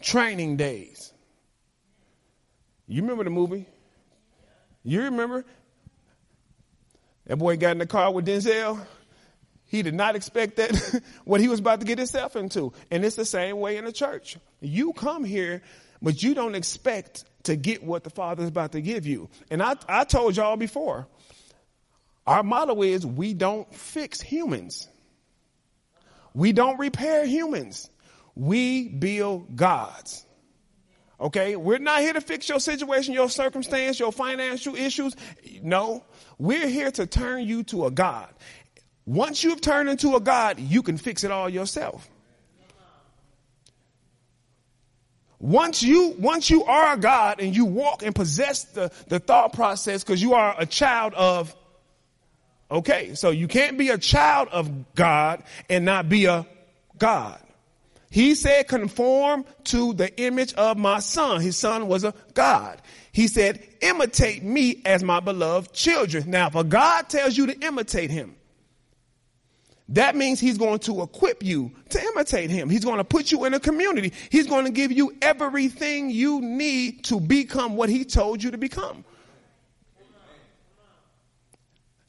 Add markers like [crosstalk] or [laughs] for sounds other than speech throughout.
Training days. You remember the movie? You remember? That boy got in the car with Denzel. He did not expect that, [laughs] what he was about to get himself into. And it's the same way in the church. You come here, but you don't expect to get what the Father is about to give you. And I, I told y'all before, our motto is we don't fix humans. We don't repair humans. We build gods. Okay, we're not here to fix your situation, your circumstance, your financial issues. No, we're here to turn you to a God. Once you've turned into a God, you can fix it all yourself. Once you, once you are a God and you walk and possess the, the thought process because you are a child of, okay, so you can't be a child of God and not be a God. He said, conform to the image of my son. His son was a God. He said, imitate me as my beloved children. Now, if a God tells you to imitate him, that means he's going to equip you to imitate him. He's going to put you in a community. He's going to give you everything you need to become what he told you to become.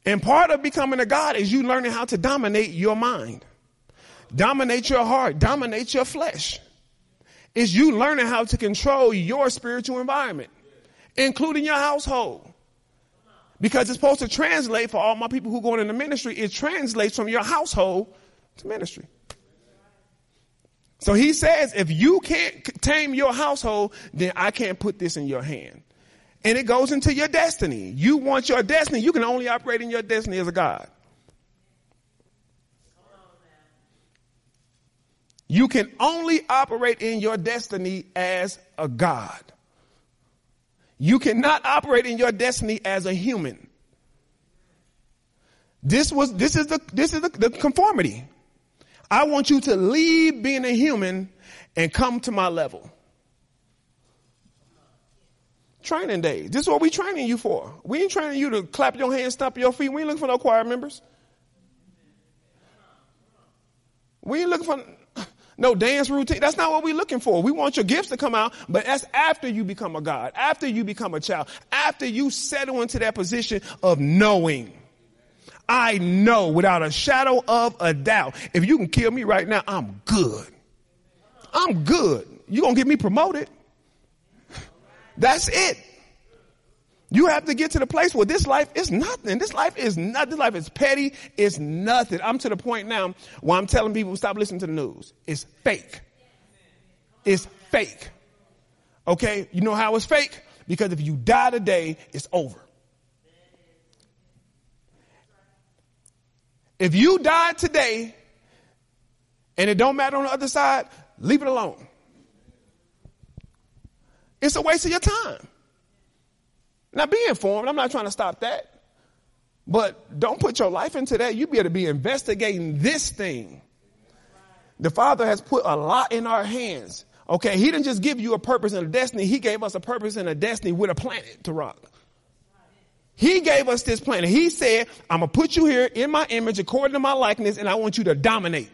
And part of becoming a God is you learning how to dominate your mind dominate your heart, dominate your flesh. Is you learning how to control your spiritual environment, including your household. Because it's supposed to translate for all my people who go into ministry, it translates from your household to ministry. So he says, if you can't tame your household, then I can't put this in your hand. And it goes into your destiny. You want your destiny. You can only operate in your destiny as a God. You can only operate in your destiny as a God. You cannot operate in your destiny as a human. This was, this is the, this is the, the conformity. I want you to leave being a human and come to my level. Training days. This is what we're training you for. We ain't training you to clap your hands, stomp your feet. We ain't looking for no choir members. We ain't looking for no dance routine. That's not what we're looking for. We want your gifts to come out, but that's after you become a God, after you become a child, after you settle into that position of knowing. I know without a shadow of a doubt, if you can kill me right now, I'm good. I'm good. You're going to get me promoted. That's it. You have to get to the place where this life is nothing. This life is nothing. this life is petty. It's nothing. I'm to the point now where I'm telling people stop listening to the news. It's fake. It's fake. Okay. You know how it's fake? Because if you die today, it's over. If you die today and it don't matter on the other side, leave it alone. It's a waste of your time. Now be informed. I'm not trying to stop that. But don't put your life into that. You better be investigating this thing. The Father has put a lot in our hands. Okay, He didn't just give you a purpose and a destiny. He gave us a purpose and a destiny with a planet to rock. He gave us this planet. He said, I'm gonna put you here in my image according to my likeness and I want you to dominate.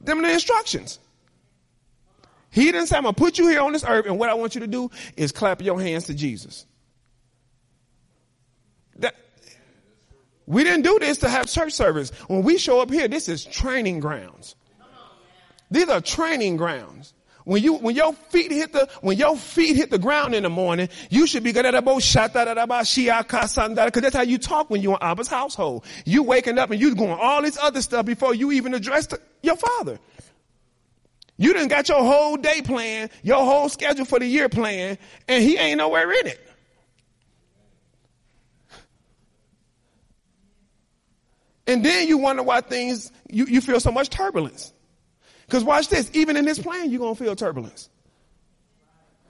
Them the instructions. He didn't say, I'm gonna put you here on this earth and what I want you to do is clap your hands to Jesus. We didn't do this to have church service. When we show up here, this is training grounds. These are training grounds. When you, when your feet hit the, when your feet hit the ground in the morning, you should be good at cause that's how you talk when you're in Abba's household. You waking up and you doing all this other stuff before you even address your father. You didn't got your whole day plan, your whole schedule for the year plan, and he ain't nowhere in it. And then you wonder why things, you, you feel so much turbulence. Because watch this, even in this plane, you're going to feel turbulence.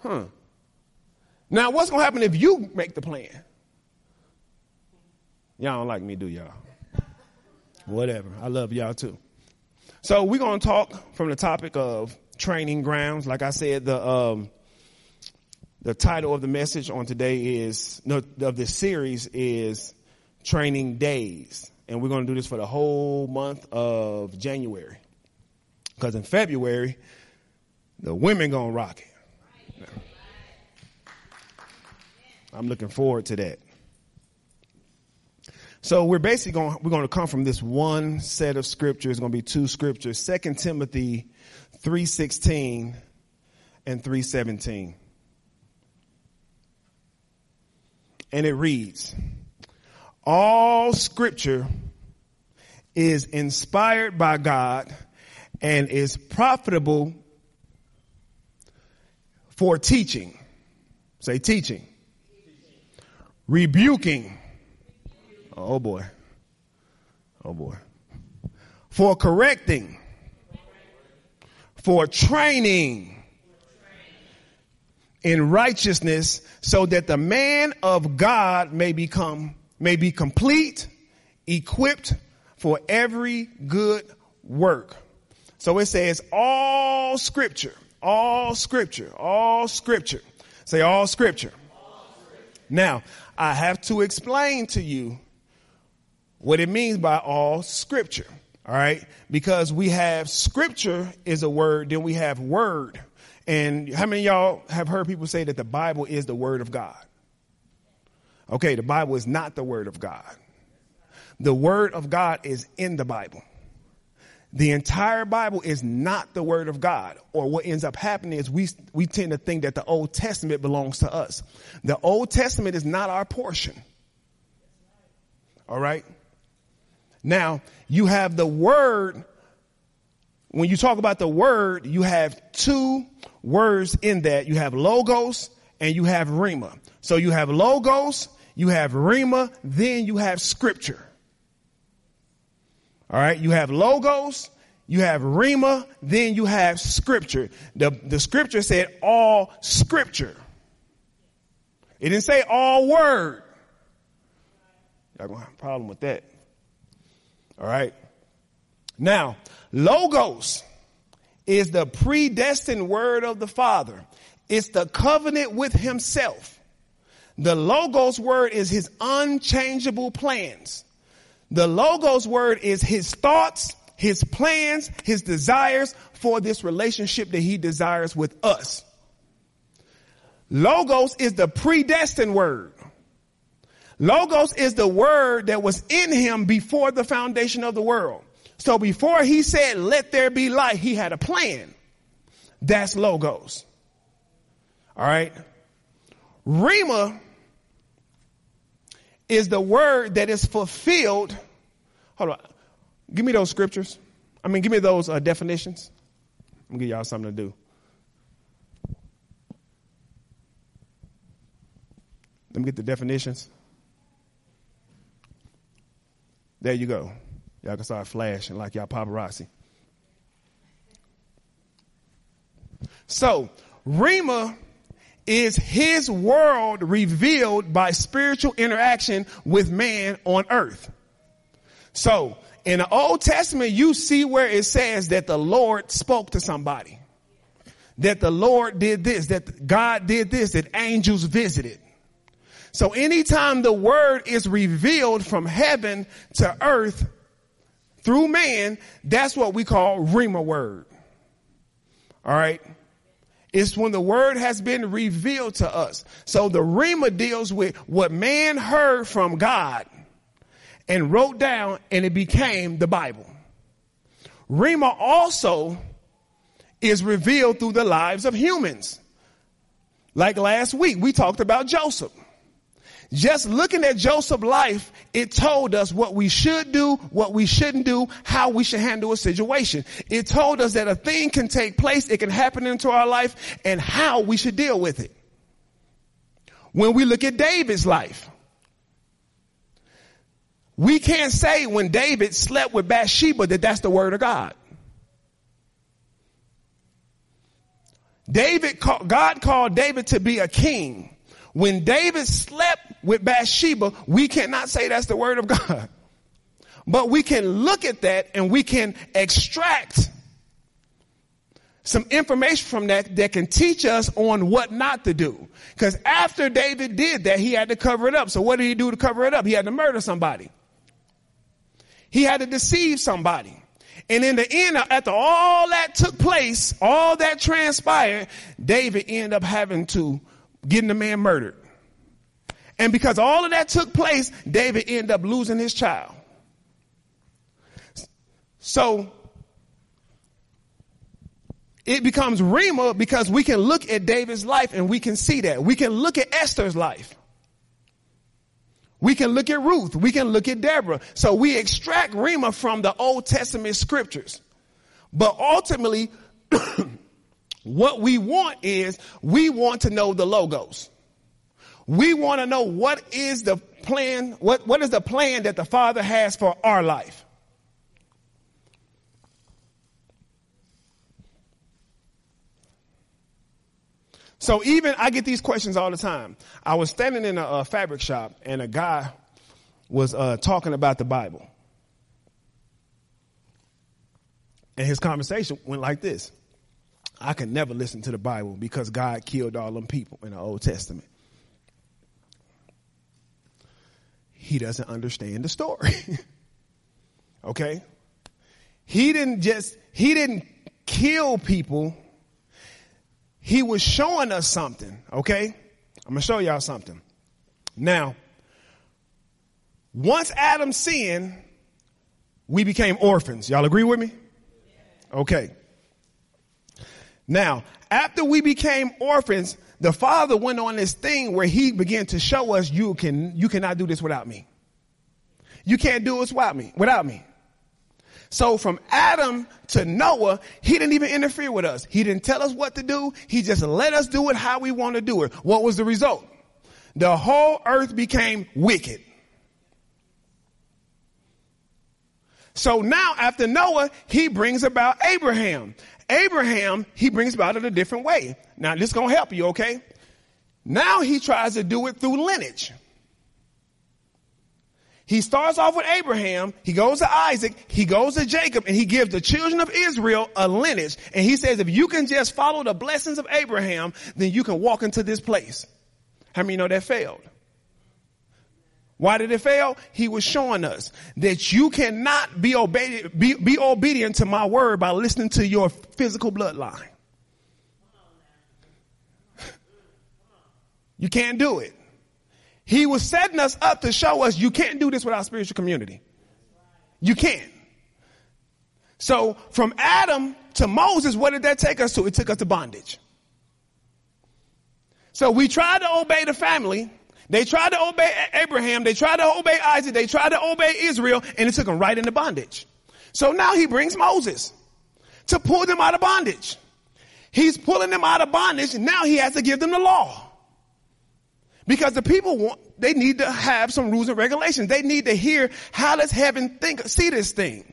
Huh. Now, what's going to happen if you make the plan? Y'all don't like me, do y'all? Whatever. I love y'all too. So we're going to talk from the topic of training grounds. Like I said, the, um, the title of the message on today is, no, of this series is training days. And we're going to do this for the whole month of January. Because in February, The women gonna rock it. I'm looking forward to that. So we're basically going, we're going to come from this one set of scriptures. It's going to be two scriptures, 2 Timothy 3.16 and 3.17. And it reads, all scripture is inspired by God and is profitable for teaching. Say teaching. Rebuking. Oh boy. Oh boy. For correcting. For training in righteousness so that the man of God may become, may be complete, equipped for every good work. So it says all scripture, all scripture, all scripture. Say all scripture. all scripture. Now, I have to explain to you what it means by all scripture. All right. Because we have scripture is a word, then we have word. And how many y'all have heard people say that the Bible is the word of God? Okay. The Bible is not the word of God. The word of God is in the Bible. The entire Bible is not the word of God. Or what ends up happening is we, we tend to think that the Old Testament belongs to us. The Old Testament is not our portion. All right. Now you have the word. When you talk about the word, you have two words in that. You have logos and you have rhema. So you have logos, you have Rhema, then you have scripture. All right. You have logos, you have Rhema, then you have scripture. The, the scripture said all scripture. It didn't say all word. Y'all gonna have a problem with that. All right. Now, logos is the predestined word of the Father. It's the covenant with himself. The logos word is his unchangeable plans. The logos word is his thoughts, his plans, his desires for this relationship that he desires with us. Logos is the predestined word. Logos is the word that was in him before the foundation of the world. So before he said, let there be light, he had a plan. That's logos. All right. Rhema is the word that is fulfilled. Hold on. Give me those scriptures. I mean, give me those uh, definitions. I'm going to give y'all something to do. Let me get the definitions. There you go. Y'all can start flashing like y'all paparazzi. So, Rhema is his world revealed by spiritual interaction with man on earth. So, in the Old Testament, you see where it says that the Lord spoke to somebody. That the Lord did this, that God did this, that angels visited. So anytime the word is revealed from heaven to earth through man, that's what we call Rhema word. All right. It's when the word has been revealed to us. So the Rhema deals with what man heard from God and wrote down and it became the Bible. Rhema also is revealed through the lives of humans. Like last week, we talked about Joseph. Just looking at Joseph's life, it told us what we should do, what we shouldn't do, how we should handle a situation. It told us that a thing can take place, it can happen into our life, and how we should deal with it. When we look at David's life, we can't say when David slept with Bathsheba that that's the word of God. David, God called David to be a king. When David slept with Bathsheba, we cannot say that's the word of God. [laughs] But we can look at that and we can extract some information from that that can teach us on what not to do. Because after David did that, he had to cover it up. So what did he do to cover it up? He had to murder somebody. He had to deceive somebody. And in the end, after all that took place, all that transpired, David ended up having to getting the man murdered. And because all of that took place, David ended up losing his child. So it becomes Rhema because we can look at David's life and we can see that. We can look at Esther's life. We can look at Ruth. We can look at Deborah. So we extract Rhema from the Old Testament scriptures. But ultimately, [coughs] what we want is we want to know the logos. We want to know what is the plan, what, what is the plan that the Father has for our life. So even I get these questions all the time. I was standing in a, a fabric shop and a guy was uh, talking about the Bible. And his conversation went like this. I can never listen to the Bible because God killed all them people in the Old Testament. He doesn't understand the story. [laughs] okay? He didn't just, he didn't kill people he was showing us something, okay? I'm gonna show y'all something. Now, once Adam sinned, we became orphans. Y'all agree with me? Okay. Now, after we became orphans, the father went on this thing where he began to show us you can you cannot do this without me. You can't do this without me, without me. So from Adam to Noah, he didn't even interfere with us. He didn't tell us what to do. He just let us do it how we want to do it. What was the result? The whole earth became wicked. So now after Noah, he brings about Abraham. Abraham, he brings about it a different way. Now this is going to help you, okay? Now he tries to do it through lineage. He starts off with Abraham, he goes to Isaac, he goes to Jacob, and he gives the children of Israel a lineage. And he says, if you can just follow the blessings of Abraham, then you can walk into this place. How many know that failed? Why did it fail? He was showing us that you cannot be obedient, be, be obedient to my word by listening to your physical bloodline. You can't do it. He was setting us up to show us you can't do this without spiritual community. You can't. So from Adam to Moses, what did that take us to? It took us to bondage. So we tried to obey the family. They tried to obey Abraham. They tried to obey Isaac. They tried to obey Israel and it took them right into bondage. So now he brings Moses to pull them out of bondage. He's pulling them out of bondage now he has to give them the law. Because the people want, they need to have some rules and regulations. They need to hear how does heaven think, see this thing.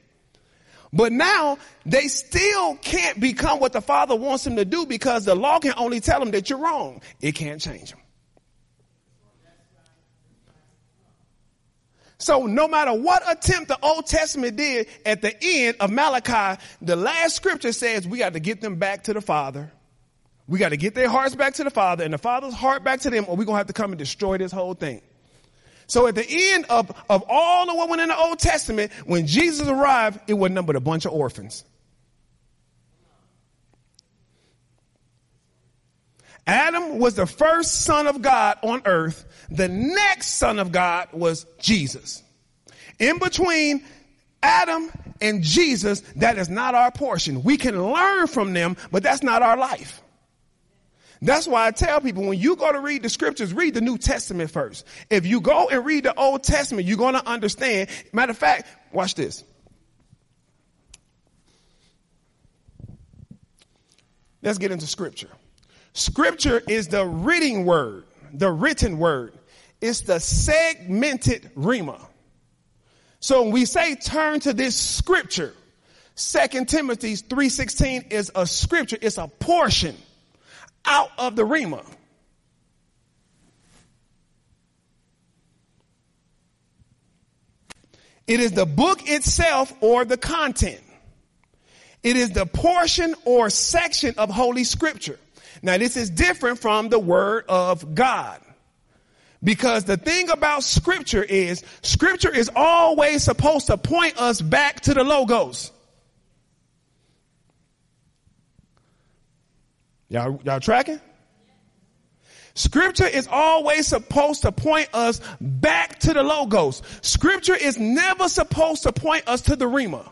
But now they still can't become what the Father wants them to do because the law can only tell them that you're wrong. It can't change them. So no matter what attempt the Old Testament did, at the end of Malachi, the last scripture says we got to get them back to the Father we got to get their hearts back to the Father and the Father's heart back to them, or we're going to have to come and destroy this whole thing. So at the end of, of all the women in the Old Testament, when Jesus arrived, it was numbered a bunch of orphans. Adam was the first son of God on earth. The next son of God was Jesus. In between Adam and Jesus, that is not our portion. We can learn from them, but that's not our life. That's why I tell people when you go to read the scriptures, read the New Testament first. If you go and read the Old Testament, you're going to understand. Matter of fact, watch this. Let's get into scripture. Scripture is the reading word, the written word. It's the segmented rhema. So when we say turn to this scripture, Second Timothy 3.16 is a scripture. It's a portion out of the Rhema. It is the book itself or the content. It is the portion or section of Holy Scripture. Now, this is different from the word of God. Because the thing about scripture is scripture is always supposed to point us back to the logos. Y'all, y'all tracking? Scripture is always supposed to point us back to the logos. Scripture is never supposed to point us to the Rhema.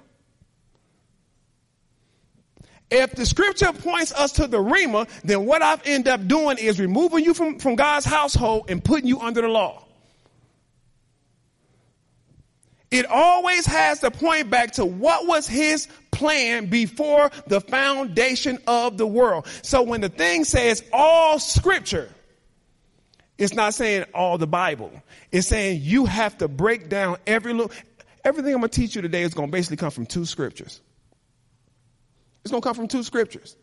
If the scripture points us to the Rhema, then what I've ended up doing is removing you from, from God's household and putting you under the law. It always has to point back to what was his plan before the foundation of the world. So when the thing says all scripture, it's not saying all the Bible. It's saying you have to break down every little, everything I'm going to teach you today is going to basically come from two scriptures. It's going to come from two scriptures.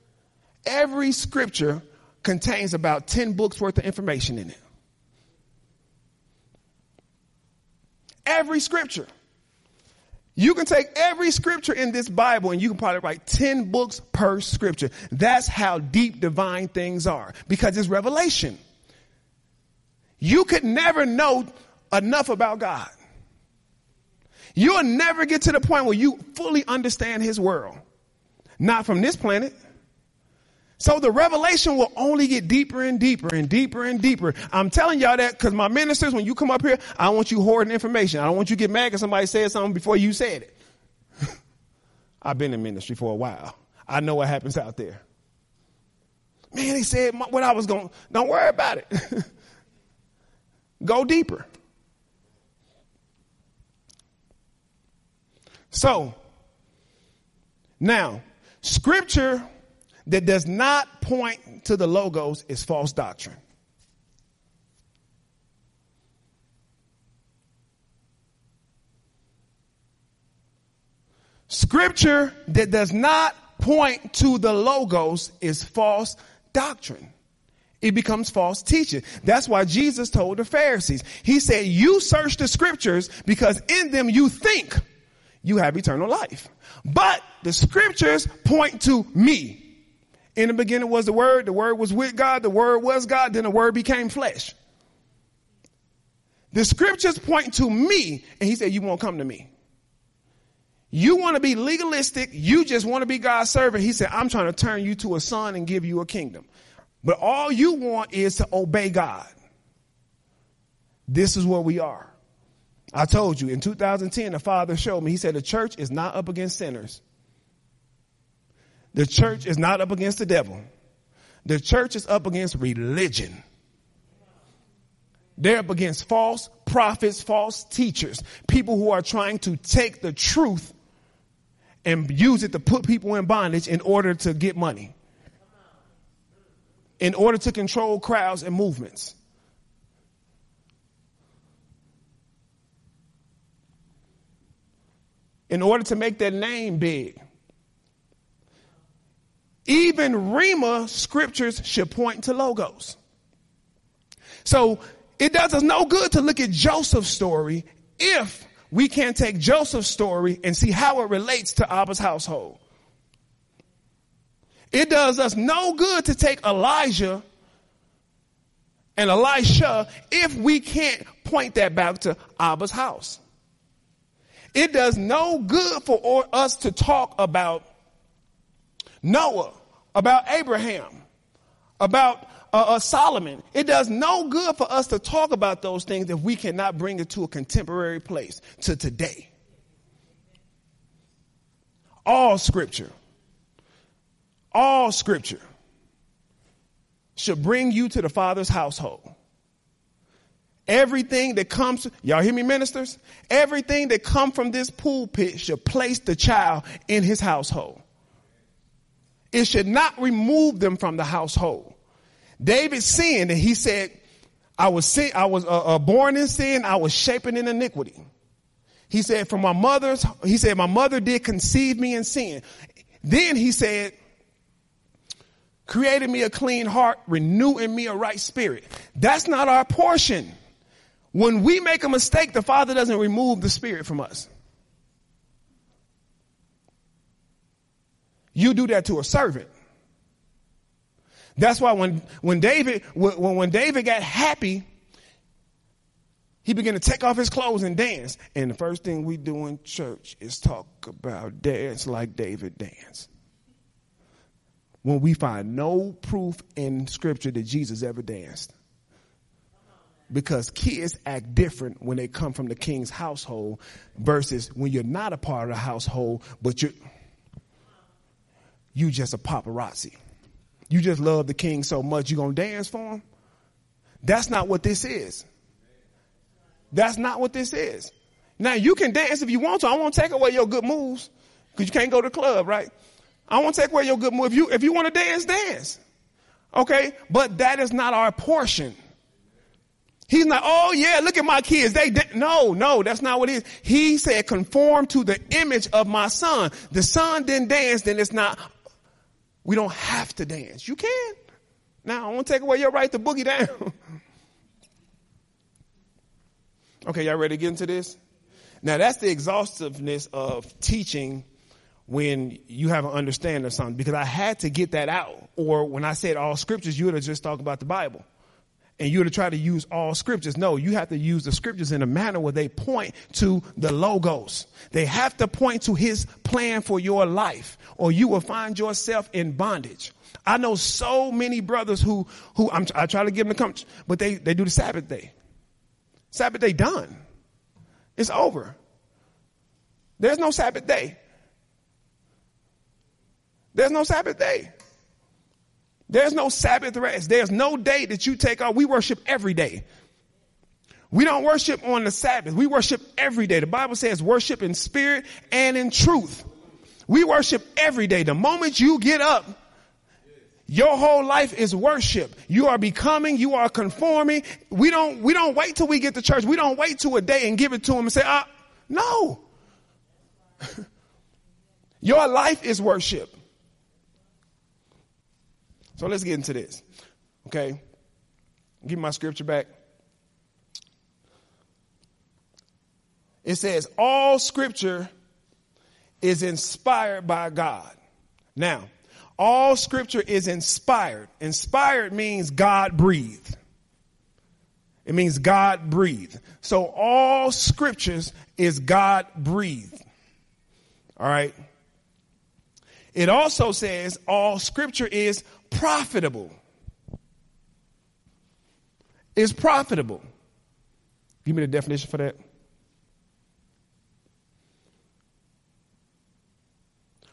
Every scripture contains about 10 books worth of information in it. Every scripture. You can take every scripture in this Bible and you can probably write 10 books per scripture. That's how deep divine things are because it's revelation. You could never know enough about God. You'll never get to the point where you fully understand his world. Not from this planet. So the revelation will only get deeper and deeper and deeper and deeper. I'm telling y'all that because my ministers, when you come up here, I want you hoarding information. I don't want you to get mad because somebody said something before you said it. [laughs] I've been in ministry for a while. I know what happens out there. Man, he said what I was going. Don't worry about it. [laughs] Go deeper. So, now, scripture that does not point to the logos is false doctrine. Scripture that does not point to the logos is false doctrine. It becomes false teaching. That's why Jesus told the Pharisees. He said, you search the scriptures because in them you think you have eternal life. But the scriptures point to me. In the beginning was the Word, the Word was with God, the Word was God, then the Word became flesh. The scriptures point to me, and he said, You won't come to me. You want to be legalistic, you just want to be God's servant. He said, I'm trying to turn you to a son and give you a kingdom. But all you want is to obey God. This is where we are. I told you in 2010, the Father showed me, He said, the church is not up against sinners. The church is not up against the devil. The church is up against religion. They're up against false prophets, false teachers, people who are trying to take the truth and use it to put people in bondage in order to get money, in order to control crowds and movements. In order to make their name big. Even Rhema scriptures should point to logos. So it does us no good to look at Joseph's story if we can't take Joseph's story and see how it relates to Abba's household. It does us no good to take Elijah and Elisha if we can't point that back to Abba's house. It does no good for us to talk about Noah, about Abraham, about uh, uh, Solomon. It does no good for us to talk about those things if we cannot bring it to a contemporary place, to today. All scripture, all scripture should bring you to the Father's household. Everything that comes, y'all hear me ministers? Everything that come from this pulpit should place the child in his household. It should not remove them from the household. David sinned and he said, I was sin, I was uh, uh, born in sin. I was shapen in iniquity. He said, from my mother's, he said, my mother did conceive me in sin. Then he said, created me a clean heart, renew in me a right spirit. That's not our portion. When we make a mistake, the Father doesn't remove the spirit from us. You do that to a servant. That's why when, when David, when, when David got happy, he began to take off his clothes and dance. And the first thing we do in church is talk about dance like David danced. when we find no proof in scripture that Jesus ever danced. Because kids act different when they come from the king's household versus when you're not a part of the household, but you're, you just a paparazzi. You just love the king so much, you're gonna dance for him? That's not what this is. That's not what this is. Now you can dance if you want to. I won't take away your good moves because you can't go to the club, right? I won't take away your good move. If you if you want to dance, dance. Okay, but that is not our portion. He's not, oh yeah, look at my kids. They did. No, no, that's not what it is. He said, conform to the image of my son. The son didn't dance, then it's not, we don't have to dance. You can. Now, I won't take away your right to boogie down. [laughs] okay, y'all ready to get into this? Now that's the exhaustiveness of teaching when you have an understanding of something because I had to get that out. Or when I said all scriptures, you would have just talked about the Bible. And you would have tried to use all scriptures. No, you have to use the scriptures in a manner where they point to the logos. They have to point to his plan for your life or you will find yourself in bondage. I know so many brothers who, who I'm, I try to give them the comfort, but they, they do the Sabbath day. Sabbath day done. It's over. There's no Sabbath day. There's no Sabbath day. There's no Sabbath rest. There's no day that you take off. We worship every day. We don't worship on the Sabbath. We worship every day. The Bible says worship in spirit and in truth. We worship every day. The moment you get up, your whole life is worship. You are becoming, you are conforming. We don't, we don't wait till we get to church. We don't wait till a day and give it to him and say, ah, no. [laughs] your life is worship. So let's get into this. Okay. Give my scripture back. It says, all scripture is inspired by God. Now, all scripture is inspired. Inspired means God breathed. It means God breathed. So all scriptures is God breathed. All right. It also says all scripture is profitable. Is profitable. Give me the definition for that.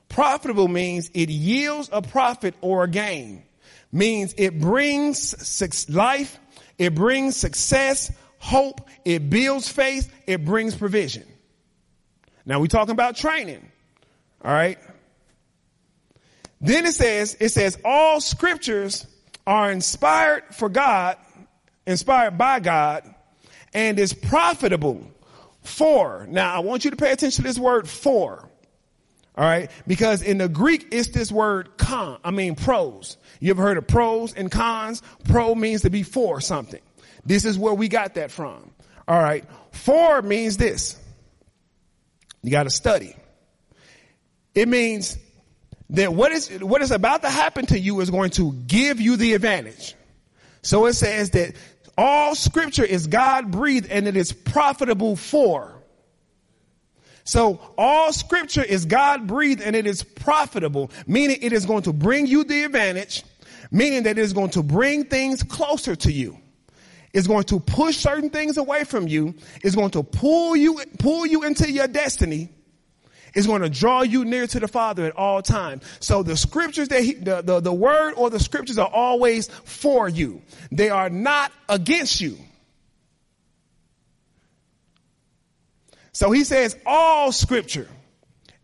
Profitable means it yields a profit or a gain. Means it brings life, it brings success, hope, it builds faith, it brings provision. Now we're talking about training. All right. Then it says, it says all scriptures are inspired for God, inspired by God, and is profitable for. Now I want you to pay attention to this word for. All right. Because in the Greek, it's this word con, I mean pros. You ever heard of pros and cons? Pro means to be for something. This is where we got that from. All right. For means this. You got to study. It means that what is, what is about to happen to you is going to give you the advantage. So it says that all scripture is God breathed and it is profitable for. So all scripture is God breathed and it is profitable, meaning it is going to bring you the advantage, meaning that it is going to bring things closer to you. It's going to push certain things away from you. It's going to pull you, pull you into your destiny. It's going to draw you near to the Father at all times. So the scriptures that he, the, the, the word or the scriptures are always for you. They are not against you. So he says all scripture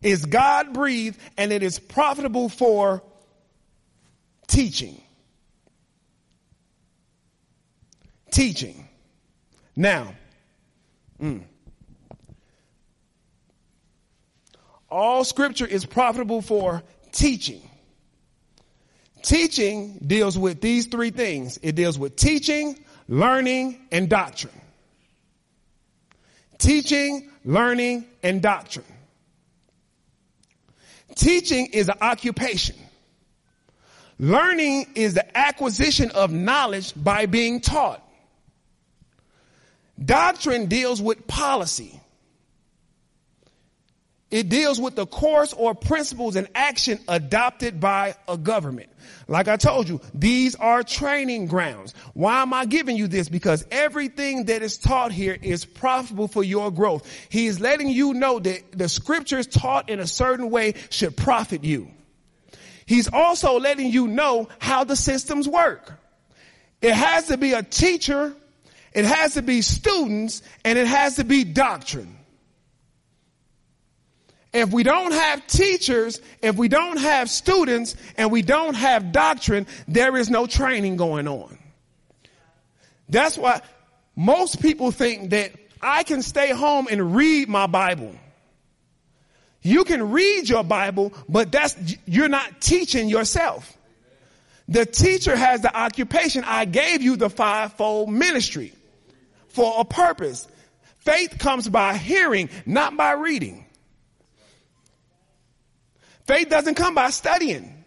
is God breathed and it is profitable for teaching. Teaching. Now, mm, all scripture is profitable for teaching. Teaching deals with these three things. It deals with teaching, learning, and doctrine. Teaching, learning, and doctrine. Teaching is an occupation. Learning is the acquisition of knowledge by being taught. Doctrine deals with policy. It deals with the course or principles and action adopted by a government. Like I told you, these are training grounds. Why am I giving you this? Because everything that is taught here is profitable for your growth. He is letting you know that the scriptures taught in a certain way should profit you. He's also letting you know how the systems work. It has to be a teacher, it has to be students, and it has to be doctrine. If we don't have teachers, if we don't have students, and we don't have doctrine, there is no training going on. That's why most people think that I can stay home and read my Bible. You can read your Bible, but that's, you're not teaching yourself. The teacher has the occupation. I gave you the fivefold ministry for a purpose. Faith comes by hearing, not by reading. Faith doesn't come by studying.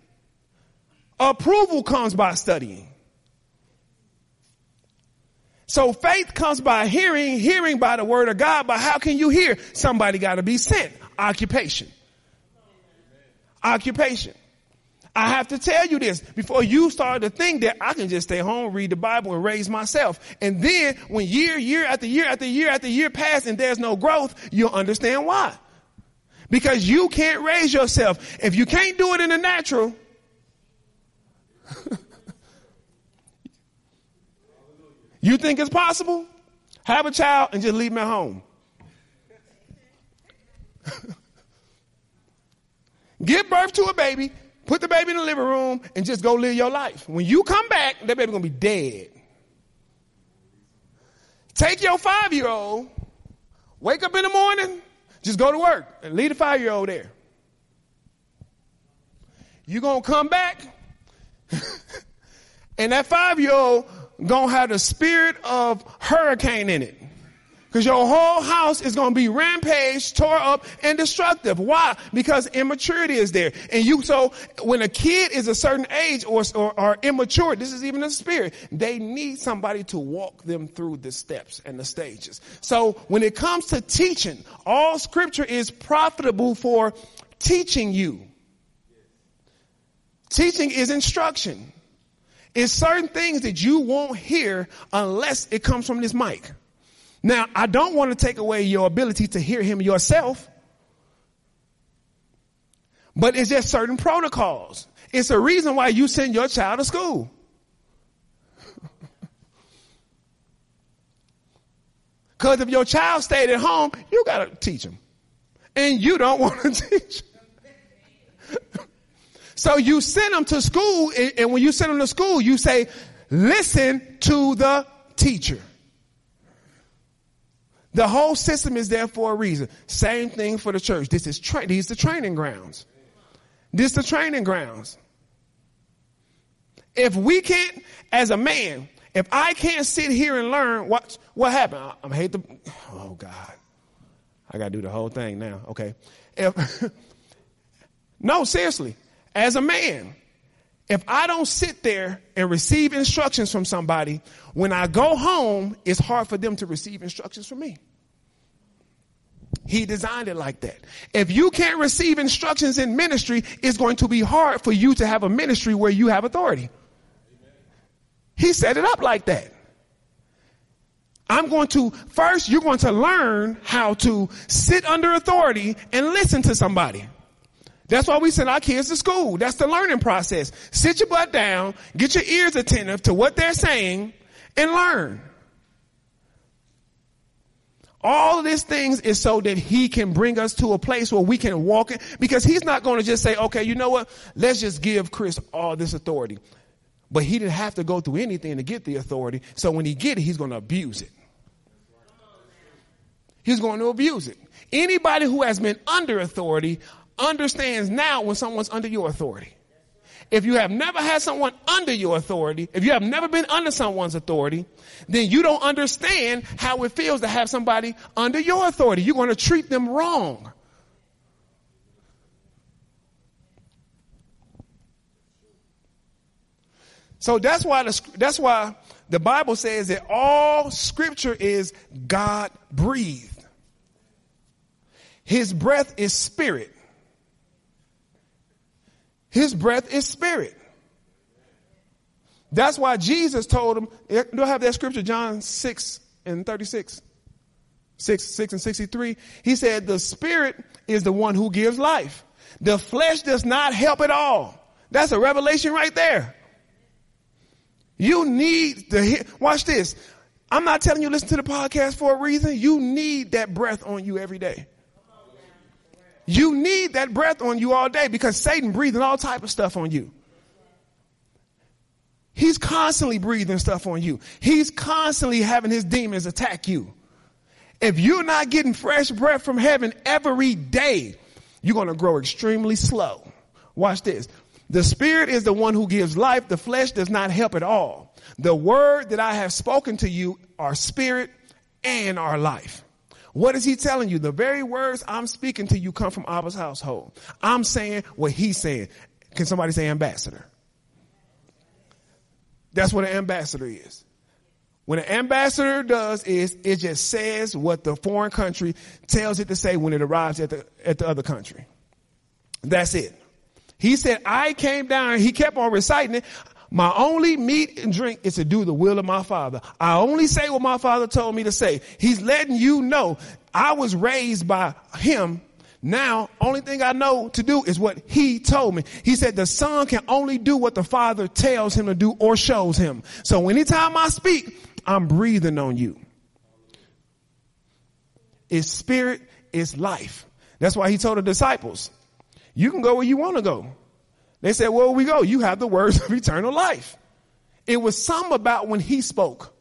Approval comes by studying. So faith comes by hearing, hearing by the word of God, but how can you hear? Somebody got to be sent. Occupation. Occupation. I have to tell you this before you start to think that I can just stay home, read the Bible and raise myself. And then when year, year after year after year after year pass and there's no growth, you'll understand why. Because you can't raise yourself. If you can't do it in the natural, [laughs] you think it's possible? Have a child and just leave them at home. [laughs] Give birth to a baby, put the baby in the living room, and just go live your life. When you come back, that baby's gonna be dead. Take your five year old, wake up in the morning, just go to work and leave the five year old there. You're gonna come back, [laughs] and that five year old gonna have the spirit of hurricane in it. Because your whole house is going to be rampaged, tore up, and destructive. Why? Because immaturity is there. And you, so when a kid is a certain age or, or, or immature, this is even a spirit, they need somebody to walk them through the steps and the stages. So when it comes to teaching, all scripture is profitable for teaching you. Teaching is instruction. It's certain things that you won't hear unless it comes from this mic. Now, I don't want to take away your ability to hear him yourself, but it's just certain protocols. It's a reason why you send your child to school. [laughs] Because if your child stayed at home, you got to teach them. And you don't [laughs] want to teach. [laughs] so you send them to school, and when you send them to school, you say, listen to the teacher. The whole system is there for a reason. Same thing for the church. This is tra- these the training grounds. This is the training grounds. If we can't, as a man, if I can't sit here and learn what what happened, I, I hate the. Oh God, I got to do the whole thing now. Okay, if [laughs] no, seriously, as a man, if I don't sit there and receive instructions from somebody, when I go home, it's hard for them to receive instructions from me. He designed it like that. If you can't receive instructions in ministry, it's going to be hard for you to have a ministry where you have authority. He set it up like that. I'm going to, first, you're going to learn how to sit under authority and listen to somebody. That's why we send our kids to school. That's the learning process. Sit your butt down, get your ears attentive to what they're saying, and learn. All of these things is so that he can bring us to a place where we can walk in, because he's not going to just say, okay, you know what? Let's just give Chris all this authority. But he didn't have to go through anything to get the authority. So when he get it, he's going to abuse it. He's going to abuse it. Anybody who has been under authority understands now when someone's under your authority. If you have never had someone under your authority, if you have never been under someone's authority, then you don't understand how it feels to have somebody under your authority. You're going to treat them wrong. So that's why the, that's why the Bible says that all scripture is God breathed. His breath is spirit. His breath is spirit. That's why Jesus told him, eh, do I have that scripture, John 6 and 36? 6, 6 and 63. He said, the spirit is the one who gives life. The flesh does not help at all. That's a revelation right there. You need to hear, watch this. I'm not telling you listen to the podcast for a reason. You need that breath on you every day. You need that breath on you all day because Satan breathing all type of stuff on you. He's constantly breathing stuff on you. He's constantly having his demons attack you. If you're not getting fresh breath from heaven every day, you're going to grow extremely slow. Watch this. The spirit is the one who gives life. The flesh does not help at all. The word that I have spoken to you are spirit and are life. What is he telling you? The very words I'm speaking to you come from Abba's household. I'm saying what he's saying. Can somebody say ambassador? That's what an ambassador is. What an ambassador does is it just says what the foreign country tells it to say when it arrives at the, at the other country. That's it. He said, I came down, he kept on reciting it. My only meat and drink is to do the will of my father. I only say what my father told me to say. He's letting you know I was raised by him now, only thing I know to do is what he told me. He said the son can only do what the father tells him to do or shows him. So anytime I speak, I'm breathing on you. It's spirit, it's life. That's why he told the disciples, you can go where you want to go. They said, Well, we go? You have the words [laughs] of eternal life. It was some about when he spoke.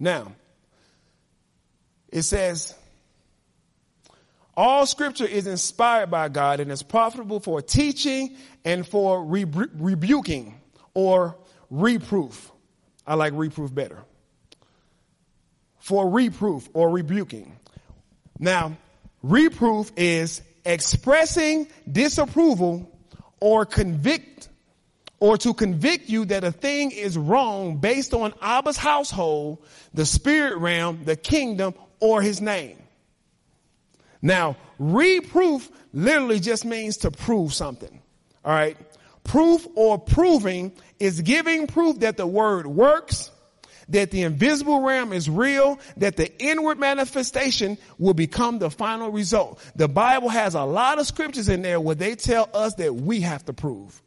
Now, it says, all scripture is inspired by God and is profitable for teaching and for rebu- rebuking or reproof. I like reproof better. For reproof or rebuking. Now, reproof is expressing disapproval or convict or to convict you that a thing is wrong based on Abba's household, the spirit realm, the kingdom, or his name. Now, reproof literally just means to prove something. All right. Proof or proving is giving proof that the word works, that the invisible realm is real, that the inward manifestation will become the final result. The Bible has a lot of scriptures in there where they tell us that we have to prove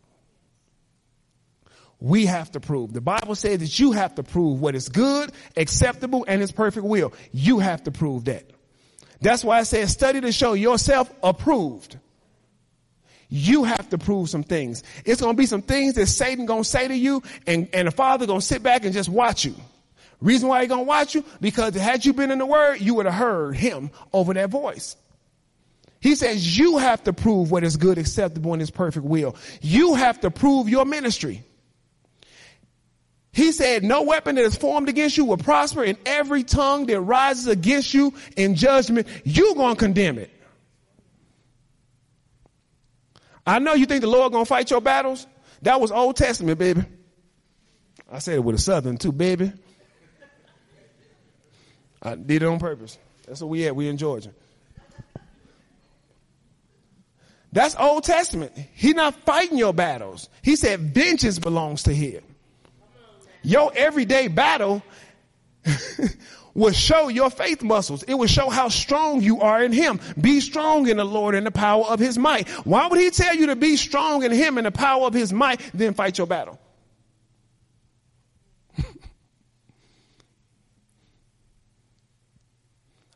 we have to prove. The Bible says that you have to prove what is good, acceptable, and his perfect will. You have to prove that. That's why I said study to show yourself approved. You have to prove some things. It's going to be some things that Satan going to say to you and, and the father going to sit back and just watch you. Reason why he going to watch you? Because had you been in the word, you would have heard him over that voice. He says you have to prove what is good, acceptable, and his perfect will. You have to prove your ministry. He said, no weapon that is formed against you will prosper and every tongue that rises against you in judgment, you're going to condemn it. I know you think the Lord going to fight your battles. That was Old Testament, baby. I said it with a southern too, baby. I did it on purpose. That's what we at. We in Georgia. That's Old Testament. He's not fighting your battles. He said vengeance belongs to him your everyday battle [laughs] will show your faith muscles. It will show how strong you are in Him. Be strong in the Lord and the power of His might. Why would He tell you to be strong in Him and the power of His might, then fight your battle? [laughs]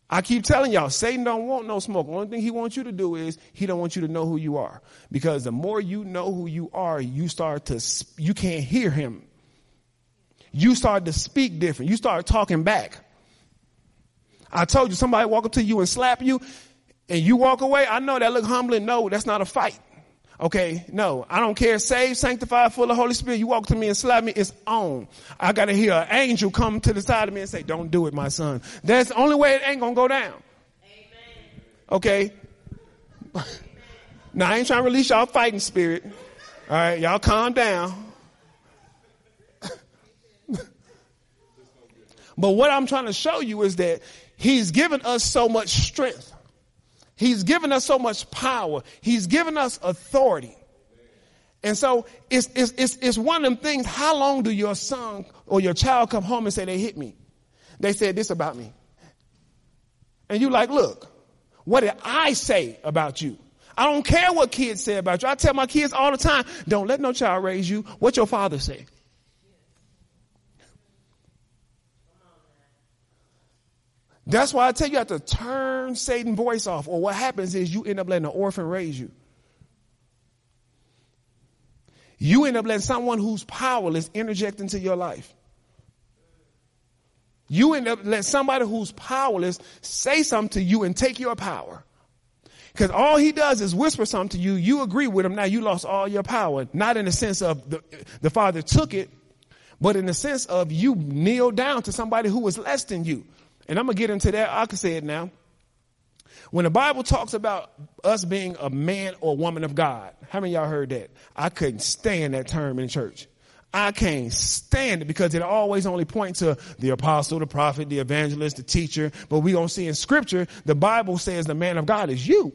I keep telling y'all, Satan don't want no smoke. The Only thing he wants you to do is he don't want you to know who you are. Because the more you know who you are, you start to, you can't hear him you start to speak different. You start talking back. I told you somebody walk up to you and slap you and you walk away. I know that look humbling. No, that's not a fight. Okay, no, I don't care. Saved, sanctified, full of Holy Spirit. You walk to me and slap me, it's on. I gotta hear an angel come to the side of me and say, don't do it, my son. That's the only way it ain't gonna go down. Amen. Okay? [laughs] now, I ain't trying to release y'all fighting spirit. All right, y'all calm down. But what I'm trying to show you is that He's given us so much strength. He's given us so much power. He's given us authority. And so it's, it's, it's, it's one of them things. How long do your son or your child come home and say they hit me? They said this about me. And you like, look, what did I say about you? I don't care what kids say about you. I tell my kids all the time, don't let no child raise you. What your father say? That's why I tell you, you have to turn Satan's voice off, or what happens is you end up letting an orphan raise you. You end up letting someone who's powerless interject into your life. You end up letting somebody who's powerless say something to you and take your power. Because all he does is whisper something to you. You agree with him. Now you lost all your power. Not in the sense of the, the father took it, but in the sense of you kneel down to somebody who was less than you. And I'm going to get into that. I can say it now. When the Bible talks about us being a man or woman of God, how many y'all heard that? I couldn't stand that term in church. I can't stand it because it always only points to the apostle, the prophet, the evangelist, the teacher. But we don't see in scripture, the Bible says the man of God is you.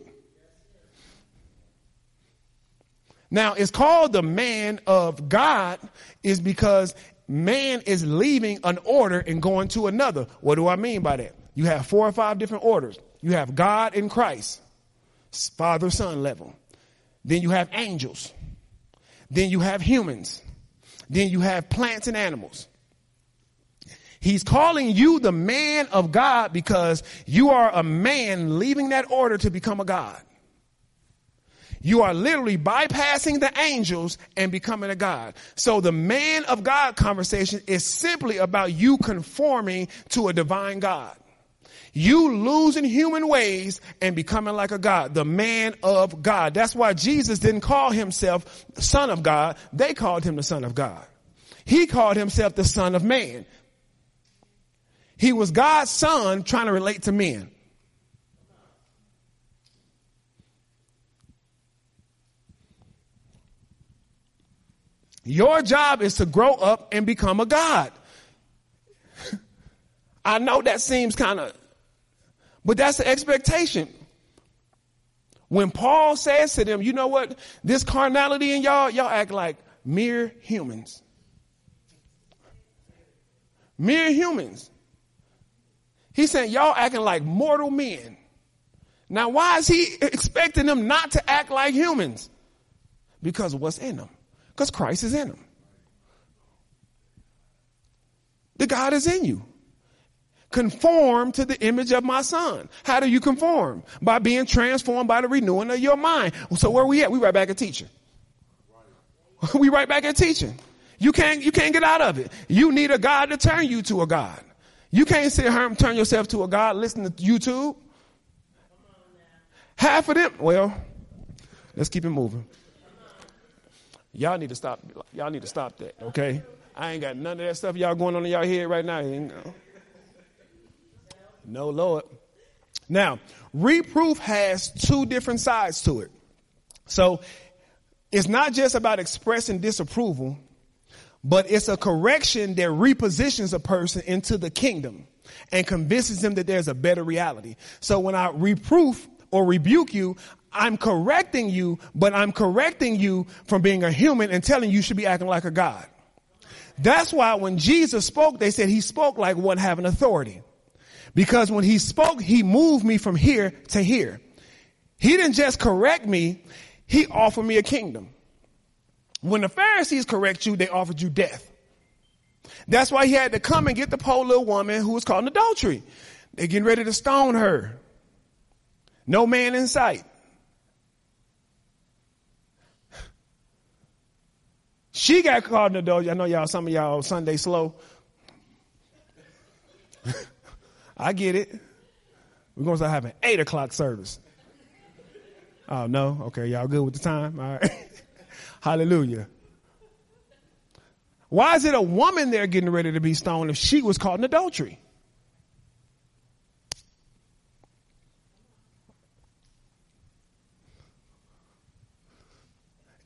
Now it's called the man of God is because man is leaving an order and going to another. What do I mean by that? You have four or five different orders. You have God in Christ, Father, Son level. Then you have angels. Then you have humans. Then you have plants and animals. He's calling you the man of God because you are a man leaving that order to become a God. You are literally bypassing the angels and becoming a God. So the man of God conversation is simply about you conforming to a divine God. You losing human ways and becoming like a God, the man of God. That's why Jesus didn't call himself son of God. They called him the son of God. He called himself the son of man. He was God's son trying to relate to men. Your job is to grow up and become a God. [laughs] I know that seems kind of, but that's the expectation. When Paul says to them, you know what, this carnality in y'all, y'all act like mere humans. Mere humans. He's saying y'all acting like mortal men. Now, why is he [laughs] expecting them not to act like humans? Because of what's in them. Because Christ is in them. The God is in you. Conform to the image of my son. How do you conform? By being transformed by the renewing of your mind. So where are we at? We right back at teaching. [laughs] we right back at teaching. You can't, you can't get out of it. You need a God to turn you to a God. You can't sit here and turn yourself to a God, listen to YouTube. Half of them, well, let's keep it moving. Y'all need to stop. Y'all need to stop that, okay? I ain't got none of that stuff y'all going on in y'all head right now. No, Lord. Now, reproof has two different sides to it. So it's not just about expressing disapproval, but it's a correction that repositions a person into the kingdom and convinces them that there's a better reality. So when I reproof or rebuke you, I'm correcting you, but I'm correcting you from being a human and telling you, you should be acting like a God. That's why when Jesus spoke, they said he spoke like one having authority. Because when he spoke, he moved me from here to here. He didn't just correct me, he offered me a kingdom. When the Pharisees correct you, they offered you death. That's why he had to come and get the poor little woman who was caught in adultery. They're getting ready to stone her. No man in sight. She got caught in the. I know y'all, some of y'all Sunday slow. [laughs] I get it. We're going to start having 8 o'clock service. Oh, no? Okay, y'all good with the time? All right. [laughs] Hallelujah. Why is it a woman there getting ready to be stoned if she was caught in adultery?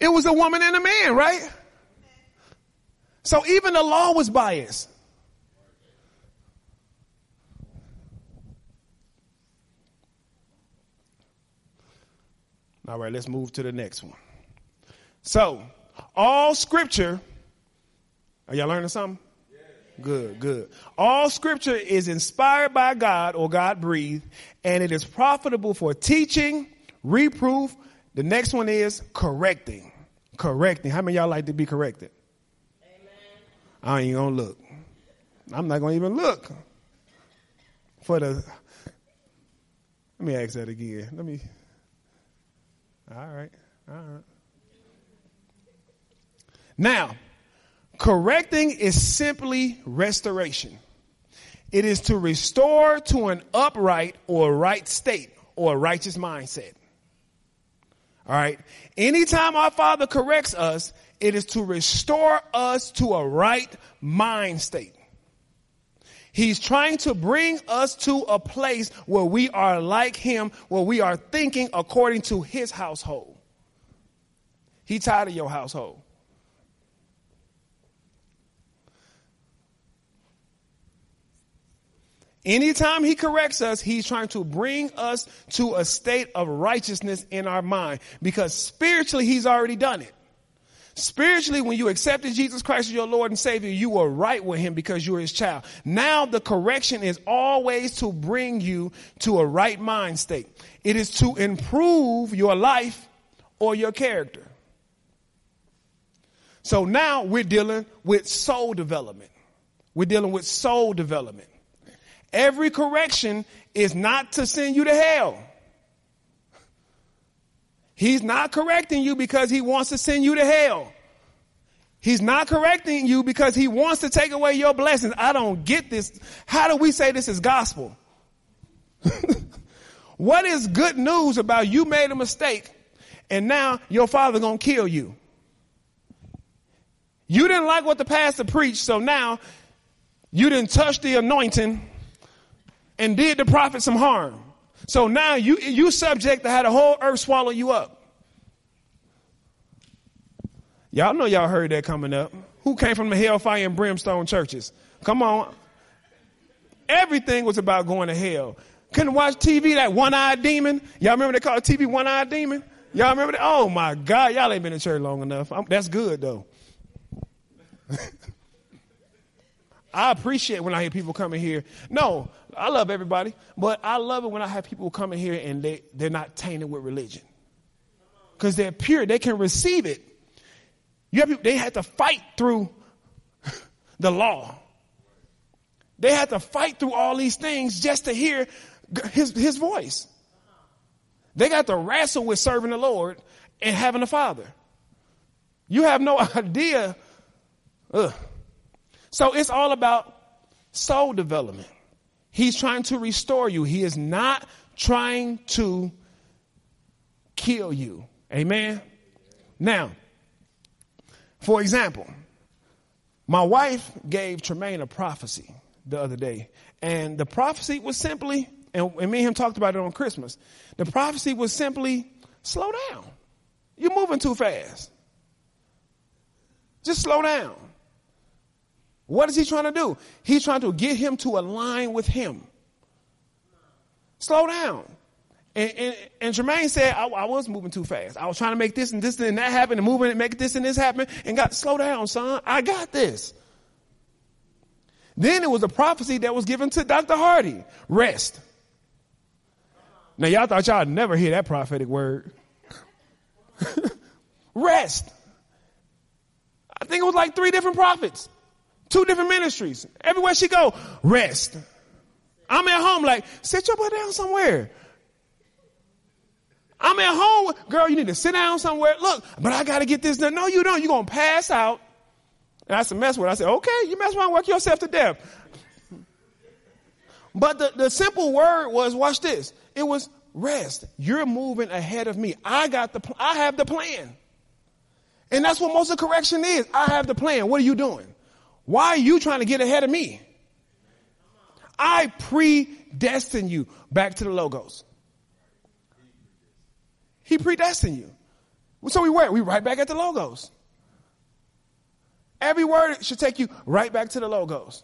It was a woman and a man, right? So even the law was biased. All right, let's move to the next one. So, all scripture, are y'all learning something? Good, good. All scripture is inspired by God or God breathed, and it is profitable for teaching, reproof. The next one is correcting. Correcting. How many y'all like to be corrected? I ain't gonna look. I'm not gonna even look for the. Let me ask that again. Let me. All right. All right. Now, correcting is simply restoration. It is to restore to an upright or right state or a righteous mindset. All right. Anytime our Father corrects us, it is to restore us to a right mind state. He's trying to bring us to a place where we are like him, where we are thinking according to his household. He tired of your household. Anytime he corrects us, he's trying to bring us to a state of righteousness in our mind because spiritually he's already done it. Spiritually, when you accepted Jesus Christ as your Lord and Savior, you were right with Him because you were His child. Now the correction is always to bring you to a right mind state. It is to improve your life or your character. So now we're dealing with soul development. We're dealing with soul development. Every correction is not to send you to hell. He's not correcting you because he wants to send you to hell. He's not correcting you because he wants to take away your blessings. I don't get this. How do we say this is gospel? [laughs] what is good news about you made a mistake and now your father gonna kill you? You didn't like what the pastor preached, so now you didn't touch the anointing and did the prophet some harm. So now you, you subject to have the whole earth swallow you up. Y'all know y'all heard that coming up. Who came from the hellfire and brimstone churches? Come on. Everything was about going to hell. Couldn't watch TV, that one-eyed demon. Y'all remember they called TV one-eyed demon? Y'all remember that? Oh my God, y'all ain't been in church long enough. I'm, that's good though. [laughs] I appreciate when I hear people coming here. No, I love everybody, but I love it when I have people coming here and they, they're not tainted with religion. Because they're pure, they can receive it. You have people, they had to fight through [laughs] the law. They had to fight through all these things just to hear his, his voice. They got to wrestle with serving the Lord and having a father. You have no [laughs] idea. Ugh. So it's all about soul development. He's trying to restore you. He is not trying to kill you. Amen. Now, for example, my wife gave Tremaine a prophecy the other day, and the prophecy was simply, and, and me and him talked about it on Christmas. The prophecy was simply, slow down. You're moving too fast. Just slow down. What is he trying to do? He's trying to get him to align with him. Slow down. And, and, and Jermaine said, I, I, was moving too fast. I was trying to make this and this and that happen and moving and make this and this happen and got, slow down, son. I got this. Then it was a prophecy that was given to Dr. Hardy. Rest. Now y'all thought y'all never hear that prophetic word. [laughs] Rest. I think it was like three different prophets, two different ministries. Everywhere she go, rest. I'm at home like, sit your butt down somewhere. I'm at home. Girl, you need to sit down somewhere. Look, but I got to get this done. No, you don't. You're going to pass out. And I said, mess with it. I said, okay, you mess around, work yourself to death. But the, the simple word was, watch this. It was rest. You're moving ahead of me. I got the, I have the plan. And that's what most of correction is. I have the plan. What are you doing? Why are you trying to get ahead of me? I predestined you back to the logos. He predestined you. So we where? We right back at the logos. Every word should take you right back to the logos.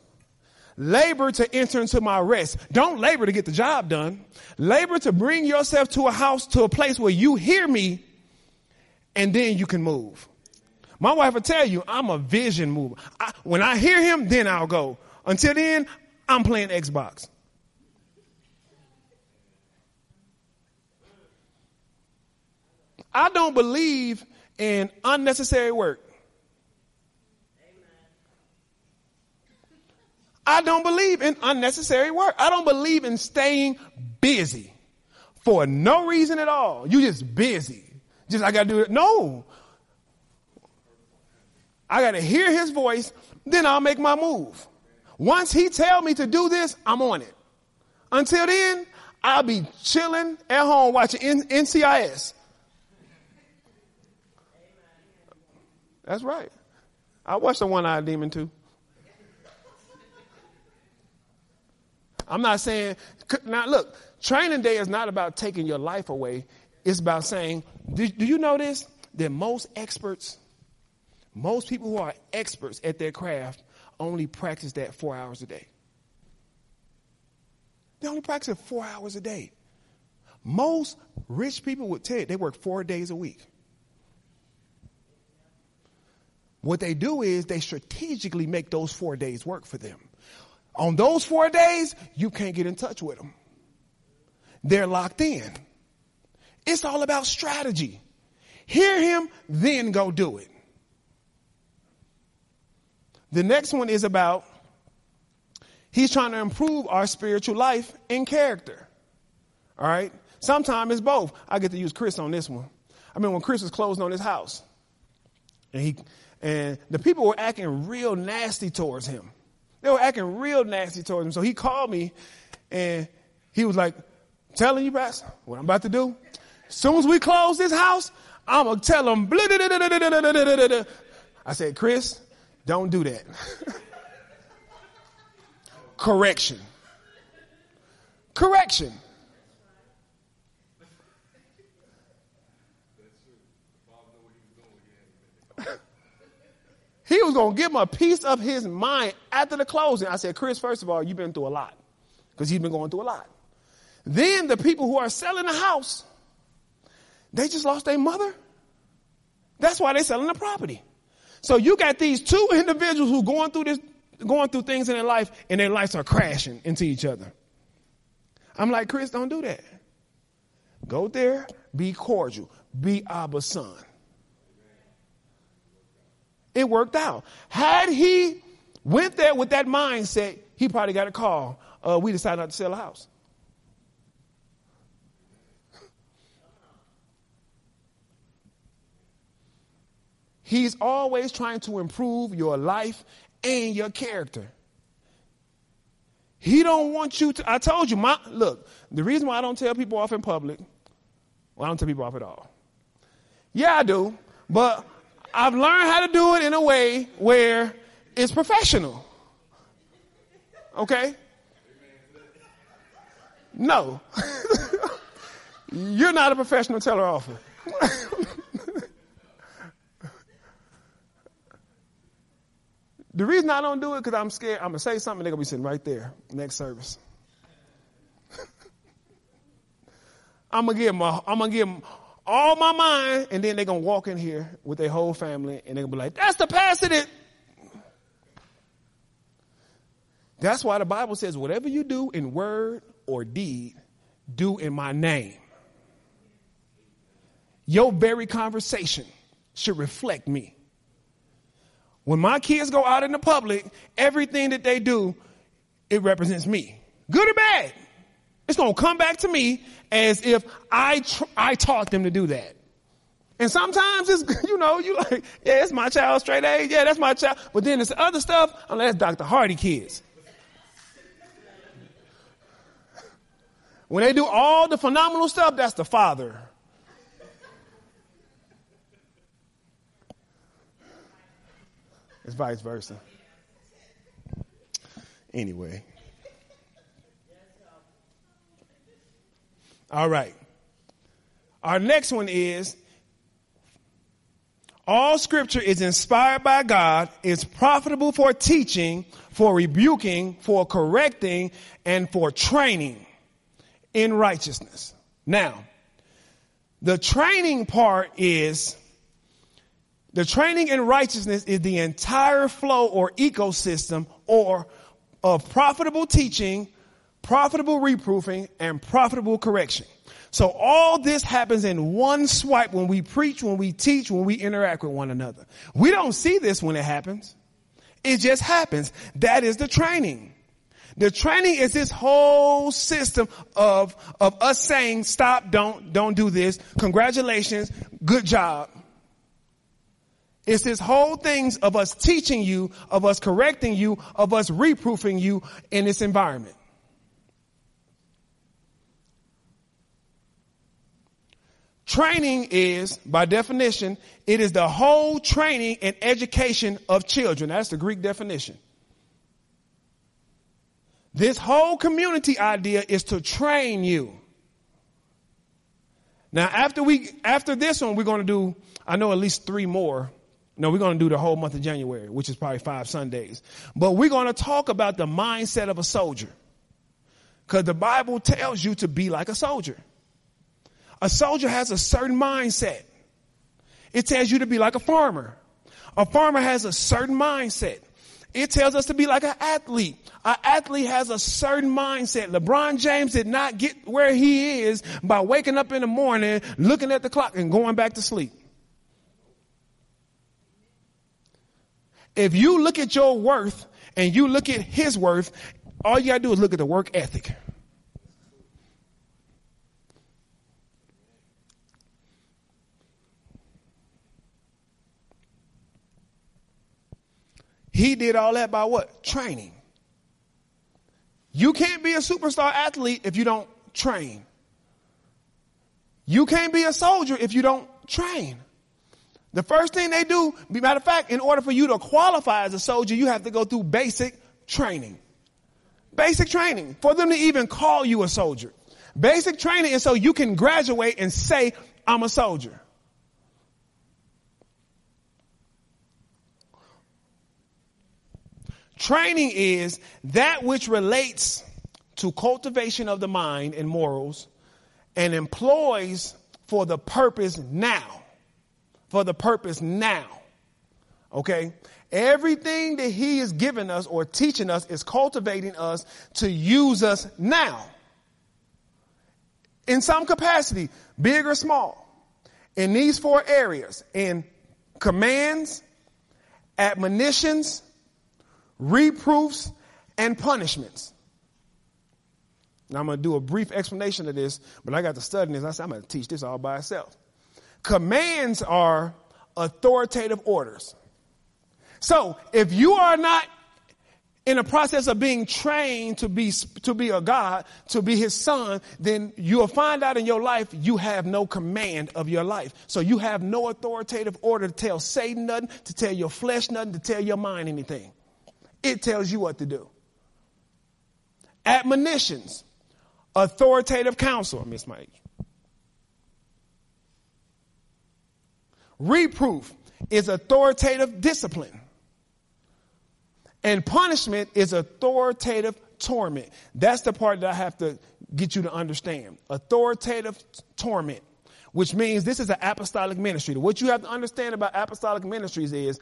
Labor to enter into my rest. Don't labor to get the job done. Labor to bring yourself to a house, to a place where you hear me, and then you can move. My wife will tell you, I'm a vision mover. I, when I hear him, then I'll go. Until then, I'm playing Xbox. I don't believe in unnecessary work. I don't believe in unnecessary work. I don't believe in staying busy for no reason at all. You just busy. Just I gotta do it. No. I gotta hear his voice, then I'll make my move. Once he tell me to do this, I'm on it. Until then, I'll be chilling at home watching NCIS. That's right. I watched the one-eyed demon too. I'm not saying, now look, training day is not about taking your life away. It's about saying, do, do you know this? That most experts, most people who are experts at their craft only practice that four hours a day. They only practice it four hours a day. Most rich people would tell you they work four days a week. What they do is they strategically make those four days work for them. On those four days, you can't get in touch with them. They're locked in. It's all about strategy. Hear him, then go do it. The next one is about he's trying to improve our spiritual life and character. All right? Sometimes it's both. I get to use Chris on this one. I mean, when Chris was closing on his house, and he and the people were acting real nasty towards him. They were acting real nasty towards him. So he called me and he was like, telling you, Pastor, what I'm about to do. As soon as we close this house, I'm going to tell them. I said, Chris, don't do that. [laughs] Correction. Correction. [laughs] He was going to give him a piece of his mind after the closing. I said, Chris, first of all, you've been through a lot because he's been going through a lot. Then the people who are selling the house, they just lost their mother. That's why they're selling the property. So you got these two individuals who going through this, going through things in their life and their lives are crashing into each other. I'm like, Chris, don't do that. Go there, be cordial, be Abba's son. It worked out. Had he went there with that mindset, he probably got a call. Uh, we decided not to sell a house. He's always trying to improve your life and your character. He don't want you to. I told you, my look. The reason why I don't tell people off in public, well, I don't tell people off at all. Yeah, I do, but I've learned how to do it in a way where it's professional. Okay? No. [laughs] You're not a professional teller offer. [laughs] the reason I don't do it because I'm scared. I'm gonna say something. They're gonna be sitting right there next service. [laughs] I'm gonna give them. A, I'm gonna give them all my mind, and then they're gonna walk in here with their whole family, and they're gonna be like, "That's the pastor that." That's why the Bible says, "Whatever you do in word or deed, do in my name." Your very conversation should reflect me. When my kids go out in the public, everything that they do, it represents me, good or bad. It's going to come back to me as if I, tr- I taught them to do that. And sometimes it's, [laughs] you know, you like, yeah, it's my child straight A. Yeah, that's my child. But then it's other stuff, unless Dr. Hardy kids. When they do all the phenomenal stuff, that's the father. It's vice versa. Anyway. All right. Our next one is All scripture is inspired by God, is profitable for teaching, for rebuking, for correcting, and for training in righteousness. Now, the training part is the training in righteousness is the entire flow or ecosystem or of profitable teaching, profitable reproofing, and profitable correction. So all this happens in one swipe when we preach, when we teach, when we interact with one another. We don't see this when it happens. It just happens. That is the training. The training is this whole system of, of us saying, stop, don't, don't do this. Congratulations. Good job. It's this whole things of us teaching you, of us correcting you, of us reproofing you in this environment. Training is, by definition, it is the whole training and education of children. That's the Greek definition. This whole community idea is to train you. Now, after we, after this one, we're going to do, I know at least three more. No, we're going to do the whole month of January, which is probably five Sundays. But we're going to talk about the mindset of a soldier. Cause the Bible tells you to be like a soldier. A soldier has a certain mindset. It tells you to be like a farmer. A farmer has a certain mindset. It tells us to be like an athlete. An athlete has a certain mindset. LeBron James did not get where he is by waking up in the morning, looking at the clock and going back to sleep. If you look at your worth and you look at his worth, all you gotta do is look at the work ethic. He did all that by what? Training. You can't be a superstar athlete if you don't train. You can't be a soldier if you don't train. The first thing they do, matter of fact, in order for you to qualify as a soldier, you have to go through basic training. Basic training for them to even call you a soldier. Basic training is so you can graduate and say, I'm a soldier. Training is that which relates to cultivation of the mind and morals and employs for the purpose now. For the purpose now. Okay? Everything that he is giving us or teaching us is cultivating us to use us now. In some capacity, big or small. In these four areas, in commands, admonitions, reproofs, and punishments. Now I'm going to do a brief explanation of this, but I got to study this. I said, I'm going to teach this all by itself. Commands are authoritative orders. So if you are not in the process of being trained to be, to be a God, to be his son, then you'll find out in your life you have no command of your life. So you have no authoritative order to tell Satan nothing, to tell your flesh nothing, to tell your mind anything. It tells you what to do. Admonitions, authoritative counsel. Miss my Reproof is authoritative discipline. And punishment is authoritative torment. That's the part that I have to get you to understand. Authoritative torment, which means this is an apostolic ministry. What you have to understand about apostolic ministries is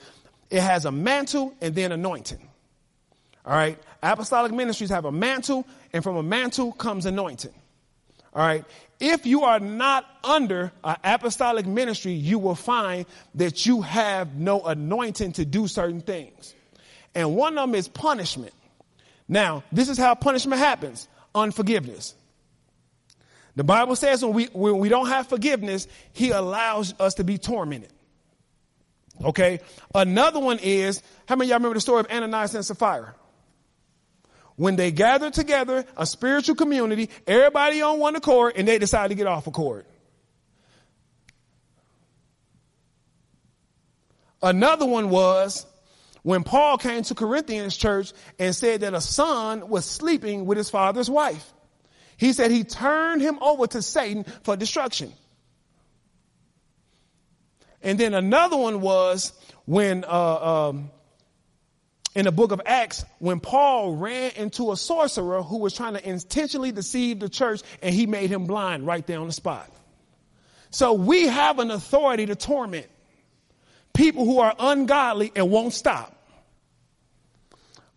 it has a mantle and then anointing. All right. Apostolic ministries have a mantle, and from a mantle comes anointing. All right. If you are not under an apostolic ministry, you will find that you have no anointing to do certain things. And one of them is punishment. Now, this is how punishment happens unforgiveness. The Bible says when we, when we don't have forgiveness, He allows us to be tormented. Okay. Another one is, how many y'all remember the story of Ananias and Sapphira? When they gathered together, a spiritual community, everybody on one accord, and they decided to get off accord. Another one was when Paul came to Corinthians church and said that a son was sleeping with his father's wife. He said he turned him over to Satan for destruction. And then another one was when, uh, um, in the book of Acts, when Paul ran into a sorcerer who was trying to intentionally deceive the church and he made him blind right there on the spot. So we have an authority to torment people who are ungodly and won't stop.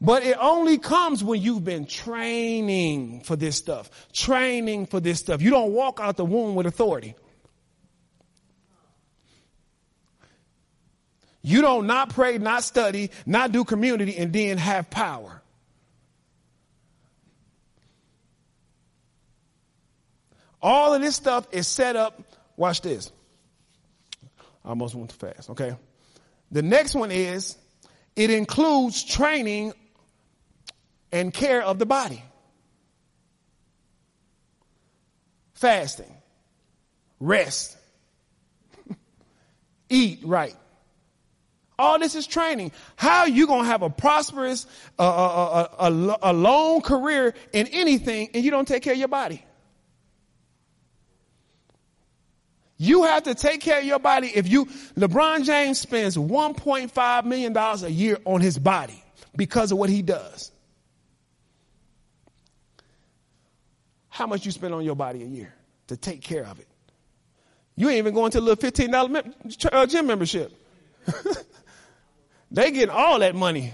But it only comes when you've been training for this stuff, training for this stuff. You don't walk out the womb with authority. You don't not pray, not study, not do community, and then have power. All of this stuff is set up. Watch this. I almost went too fast. Okay. The next one is it includes training and care of the body. Fasting, rest, [laughs] eat right. All this is training. How are you going to have a prosperous, uh, uh, uh, a, a long career in anything and you don't take care of your body? You have to take care of your body. If you, LeBron James spends $1.5 million a year on his body because of what he does. How much you spend on your body a year to take care of it? You ain't even going to a little $15 mem- uh, gym membership. [laughs] they get all that money.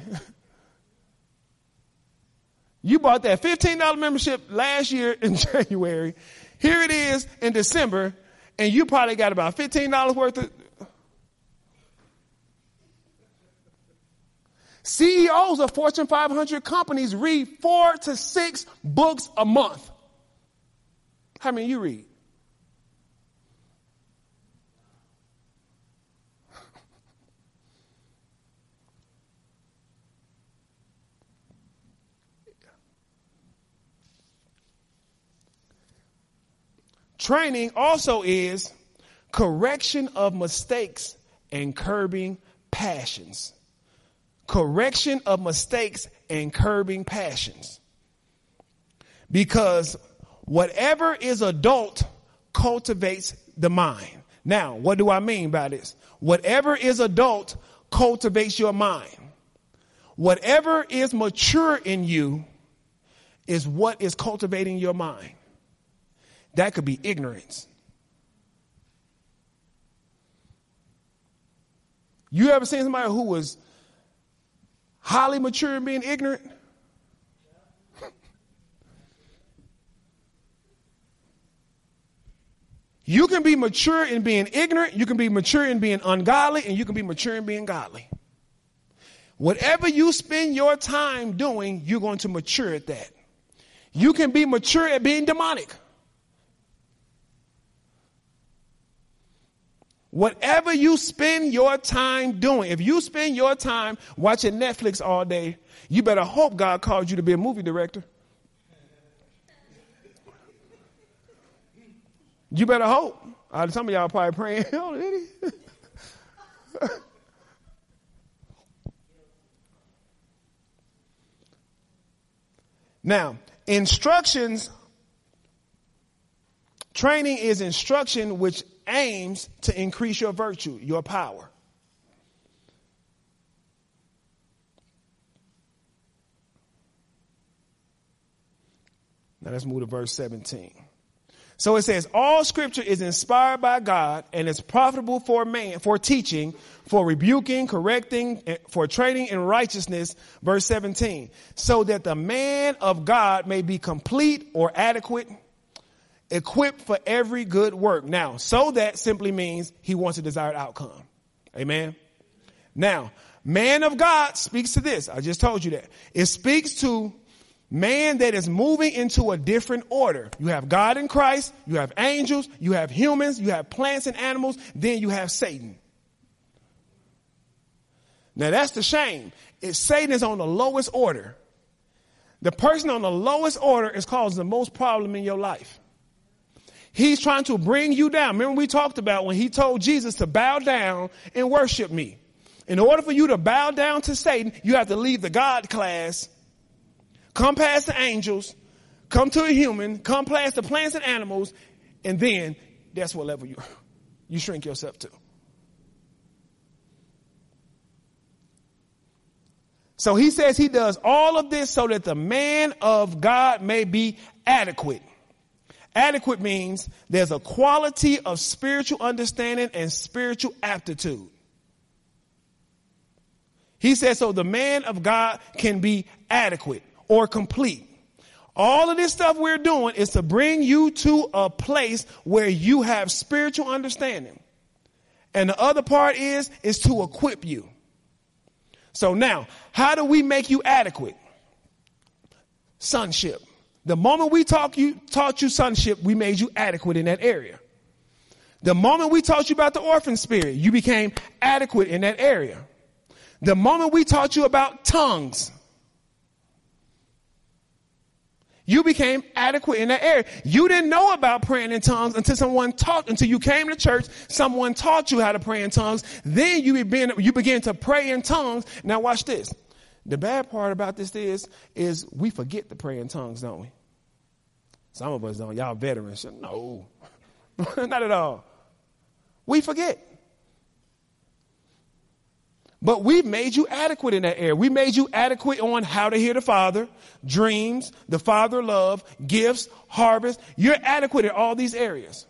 [laughs] you bought that $15 membership last year in [laughs] January. Here it is in December and you probably got about $15 worth of. CEOs of Fortune 500 companies read four to six books a month. How many you read? Training also is correction of mistakes and curbing passions. Correction of mistakes and curbing passions. Because whatever is adult cultivates the mind. Now, what do I mean by this? Whatever is adult cultivates your mind. Whatever is mature in you is what is cultivating your mind. That could be ignorance. You ever seen somebody who was highly mature and being ignorant? [laughs] You can be mature in being ignorant, you can be mature in being ungodly, and you can be mature in being godly. Whatever you spend your time doing, you're going to mature at that. You can be mature at being demonic. Whatever you spend your time doing, if you spend your time watching Netflix all day, you better hope God called you to be a movie director. You better hope. Uh, some of y'all probably praying, oh, did he? now, instructions, training is instruction which aims to increase your virtue, your power. Now let's move to verse 17. So it says, all scripture is inspired by God and is profitable for man, for teaching, for rebuking, correcting, for training in righteousness. Verse 17. So that the man of God may be complete or adequate, equipped for every good work. Now, so that simply means he wants a desired outcome. Amen. Now, man of God speaks to this. I just told you that. It speaks to man that is moving into a different order. You have God in Christ, you have angels, you have humans, you have plants and animals, then you have Satan. Now that's the shame. If Satan is on the lowest order. The person on the lowest order is causing the most problem in your life. He's trying to bring you down. Remember we talked about when he told Jesus to bow down and worship me. In order for you to bow down to Satan, you have to leave the God class, come past the angels, come to a human, come past the plants and animals, and then that's what level you, you shrink yourself to. So he says he does all of this so that the man of God may be adequate. Adequate means there's a quality of spiritual understanding and spiritual aptitude. He says so the man of God can be adequate or complete. All of this stuff we're doing is to bring you to a place where you have spiritual understanding. And the other part is, is to equip you. So now, how do we make you adequate? Sonship. The moment we taught you, taught you sonship, we made you adequate in that area. The moment we taught you about the orphan spirit, you became adequate in that area. The moment we taught you about tongues, you became adequate in that area. You didn't know about praying in tongues until someone taught, until you came to church, someone taught you how to pray in tongues. Then you begin, you begin to pray in tongues. Now watch this. The bad part about this is, is we forget to pray in tongues, don't we? Some of us don't. Y'all veterans. No, [laughs] not at all. We forget. But we made you adequate in that area. We made you adequate on how to hear the Father, dreams, the Father love, gifts, harvest. You're adequate in all these areas.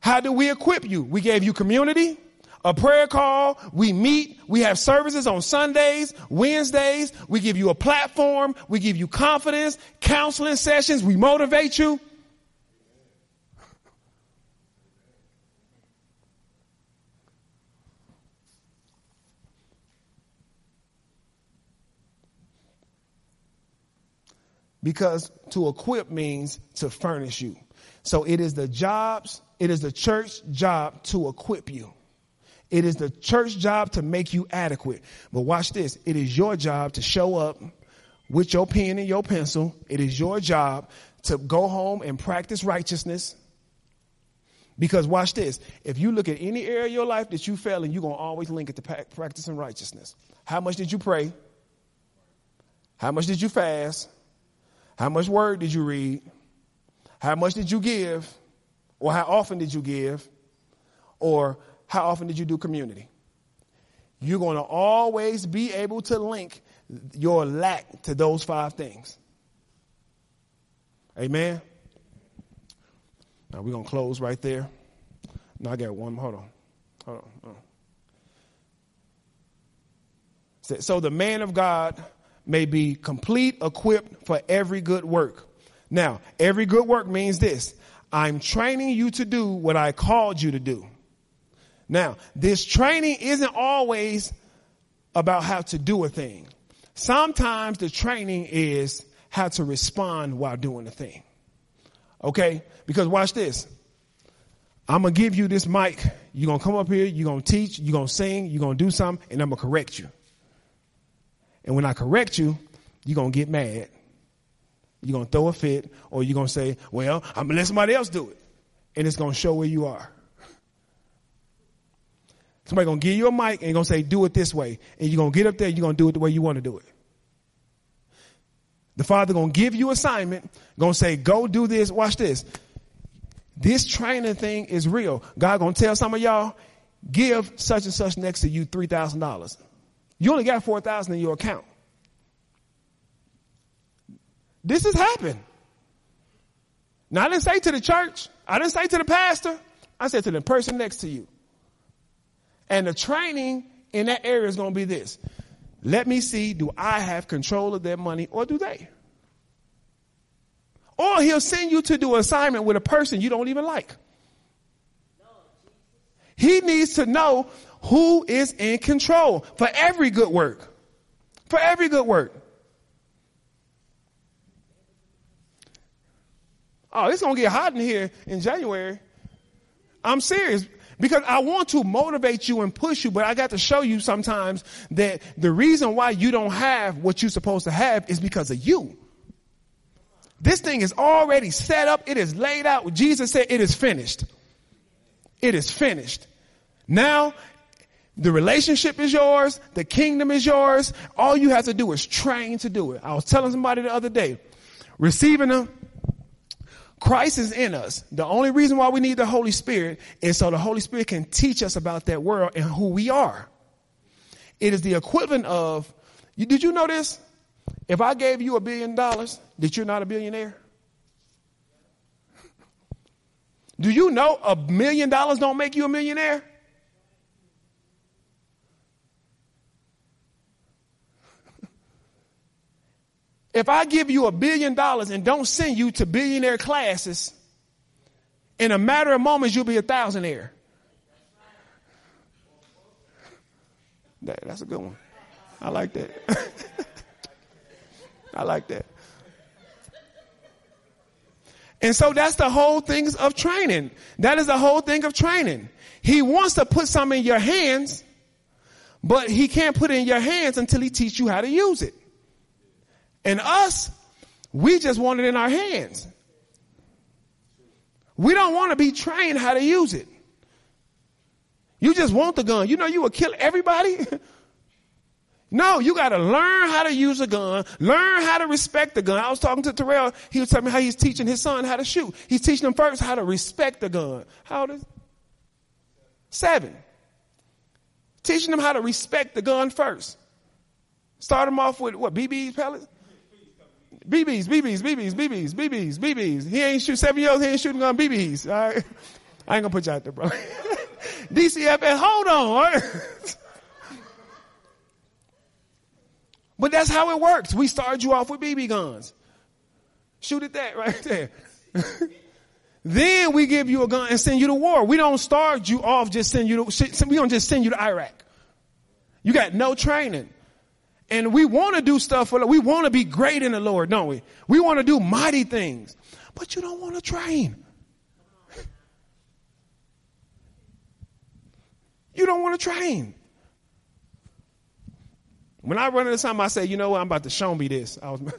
How do we equip you? We gave you community, a prayer call. We meet. We have services on Sundays, Wednesdays. We give you a platform. We give you confidence, counseling sessions. We motivate you. because to equip means to furnish you. So it is the jobs, it is the church job to equip you. It is the church job to make you adequate. But watch this. It is your job to show up with your pen and your pencil. It is your job to go home and practice righteousness. Because watch this. If you look at any area of your life that you fail in, you're going to always link it to practicing righteousness. How much did you pray? How much did you fast? How much word did you read? How much did you give? Or how often did you give? Or how often did you do community? You're going to always be able to link your lack to those five things. Amen. Now we're going to close right there. Now I got one. Hold on. Hold on. Hold on. So the man of God may be complete, equipped for every good work. Now, every good work means this. I'm training you to do what I called you to do. Now, this training isn't always about how to do a thing. Sometimes the training is how to respond while doing the thing. Okay? Because watch this. I'm going to give you this mic. You're going to come up here. You're going to teach. You're going to sing. You're going to do something. And I'm going to correct you. And when I correct you, you're going to get mad. You're going to throw a fit, or you're going to say, well, I'm going to let somebody else do it. And it's going to show where you are. Somebody to give you a mic and to say, do it this way. And you're to get up there, you're to do it the way you want to do it. The father to give you assignment, to say, go do this. Watch this. This training thing is real. God to tell some of y'all, give such and such next to you $3,000. You only got 4,000 in your account. This has happened. Now I didn't say to the church. I didn't say to the pastor. I said to the person next to you. And the training in that area is going to be this. Let me see, do I have control of their money or do they? Or he'll send you to do an assignment with a person you don't even like. He needs to know who is in control for every good work. For every good work. Oh, it's going to get hot in here in January. I'm serious because I want to motivate you and push you, but I got to show you sometimes that the reason why you don't have what you're supposed to have is because of you. This thing is already set up. It is laid out. Jesus said it is finished. It is finished. Now the relationship is yours. The kingdom is yours. All you have to do is train to do it. I was telling somebody the other day, receiving them, Christ is in us. The only reason why we need the Holy Spirit is so the Holy Spirit can teach us about that world and who we are. It is the equivalent of You, did you know this? If I gave you a billion dollars, that you're not a billionaire? Do you know a million dollars don't make you a millionaire? If I give you a billion dollars and don't send you to billionaire classes, in a matter of moments, you'll be a thousandaire. That, that's a good one. I like that. [laughs] I like that. And so that's the whole thing of training. That is the whole thing of training. He wants to put something in your hands, but he can't put it in your hands until he teaches you how to use it. And us, we just want it in our hands. We don't want to be trained how to use it. You just want the gun. You know you will kill everybody. [laughs] no, you got to learn how to use a gun, learn how to respect the gun. I was talking to Terrell. He was telling me how he's teaching his son how to shoot. He's teaching him first how to respect the gun. How is? Seven. Teaching them how to respect the gun first. Start them off with what? BB pellets? BBs, BBs, BBs, BBs, BBs, BBs. He ain't shoot seven years. He ain't shooting on BBs. All right. I ain't gonna put you out there, bro. [laughs] DCFS, hold on. All right? [laughs] but that's how it works. We start you off with BB guns. Shoot at that right there. [laughs] then we give you a gun and send you to war. We don't start you off just send you to, we don't just send you to Iraq. You got no training. And we want to do stuff for, we want to be great in the Lord, don't we? We want to do mighty things, but you don't want to train. You don't want to train. When I run into something, I say, you know what, I'm about to show me this. I was [laughs]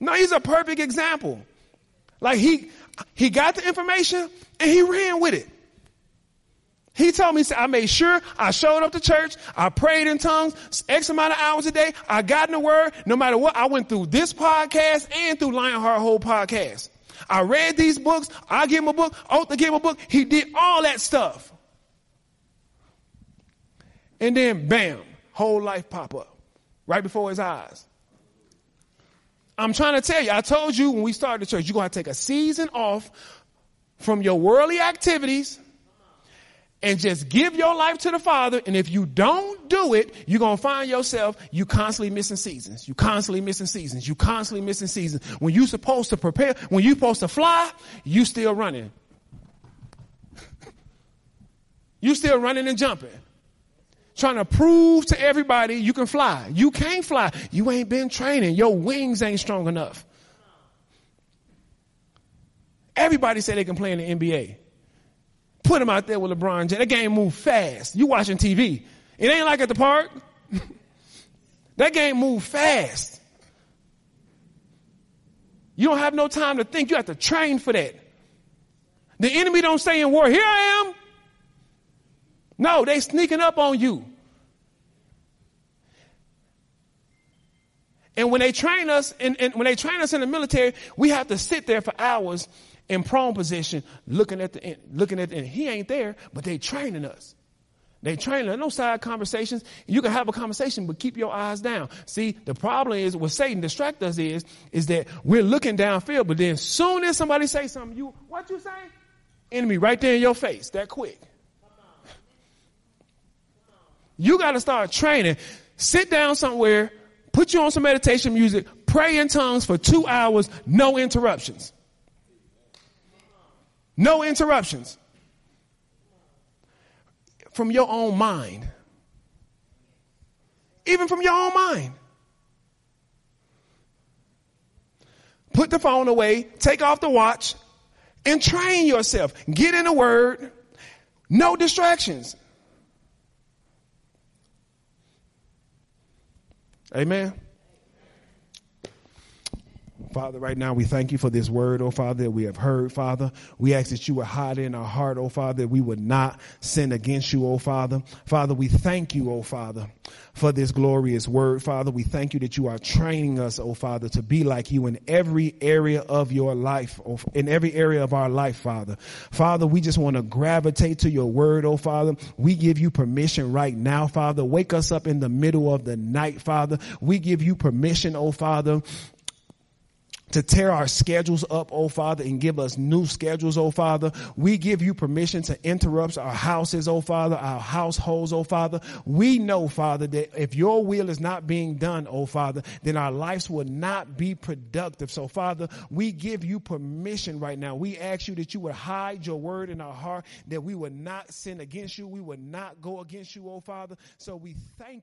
No, he's a perfect example. Like he he got the information and he ran with it. He told me, I made sure I showed up to church. I prayed in tongues X amount of hours a day. I got in the word. No matter what, I went through this podcast and through Lionheart whole podcast. I read these books. I gave him a book. Otha gave him a book. He did all that stuff. And then bam, whole life pop up right before his eyes. I'm trying to tell you, I told you when we started the church, you're going to take a season off from your worldly activities and just give your life to the Father. And if you don't do it, you're going to find yourself, you constantly missing seasons. You constantly missing seasons. You constantly missing seasons. When you're supposed to prepare, when you're supposed to fly, you still running. [laughs] you still running and jumping trying to prove to everybody you can fly. You can't fly. You ain't been training. Your wings ain't strong enough. Everybody say they can play in the NBA. Put them out there with LeBron James. That game move fast. You watching TV. It ain't like at the park. [laughs] that game move fast. You don't have no time to think. You have to train for that. The enemy don't stay in war. Here I am. No, they sneaking up on you. And when they train us, and when they train us in the military, we have to sit there for hours in prone position, looking at the looking at the end. He ain't there, but they training us. They training us. No side conversations. You can have a conversation, but keep your eyes down. See, the problem is what Satan distract us is, is that we're looking downfield, but then soon as somebody say something, you, what you say? Enemy right there in your face, that quick. You got to start training. Sit down somewhere, put you on some meditation music, pray in tongues for two hours, no interruptions. No interruptions. From your own mind. Even from your own mind. Put the phone away, take off the watch, and train yourself. Get in the word. No distractions. Amen. Father, right now we thank you for this word, oh Father, that we have heard, Father. We ask that you would hide in our heart, oh Father, that we would not sin against you, oh Father. Father, we thank you, oh Father. for this glorious word, Father. We thank you that you are training us, oh Father, to be like you in every area of your life, oh, in every area of our life, Father. Father, we just want to gravitate to your word, oh Father. We give you permission right now, Father. Wake us up in the middle of the night, Father. We give you permission, oh Father, to tear our schedules up, oh Father, and give us new schedules, oh Father. We give you permission to interrupt our houses, oh Father, our households, oh Father. We know, Father, that if your will is not being done, oh Father, then our lives will not be productive. So Father, we give you permission right now. We ask you that you would hide your word in our heart, that we would not sin against you. We would not go against you, oh Father. So we thank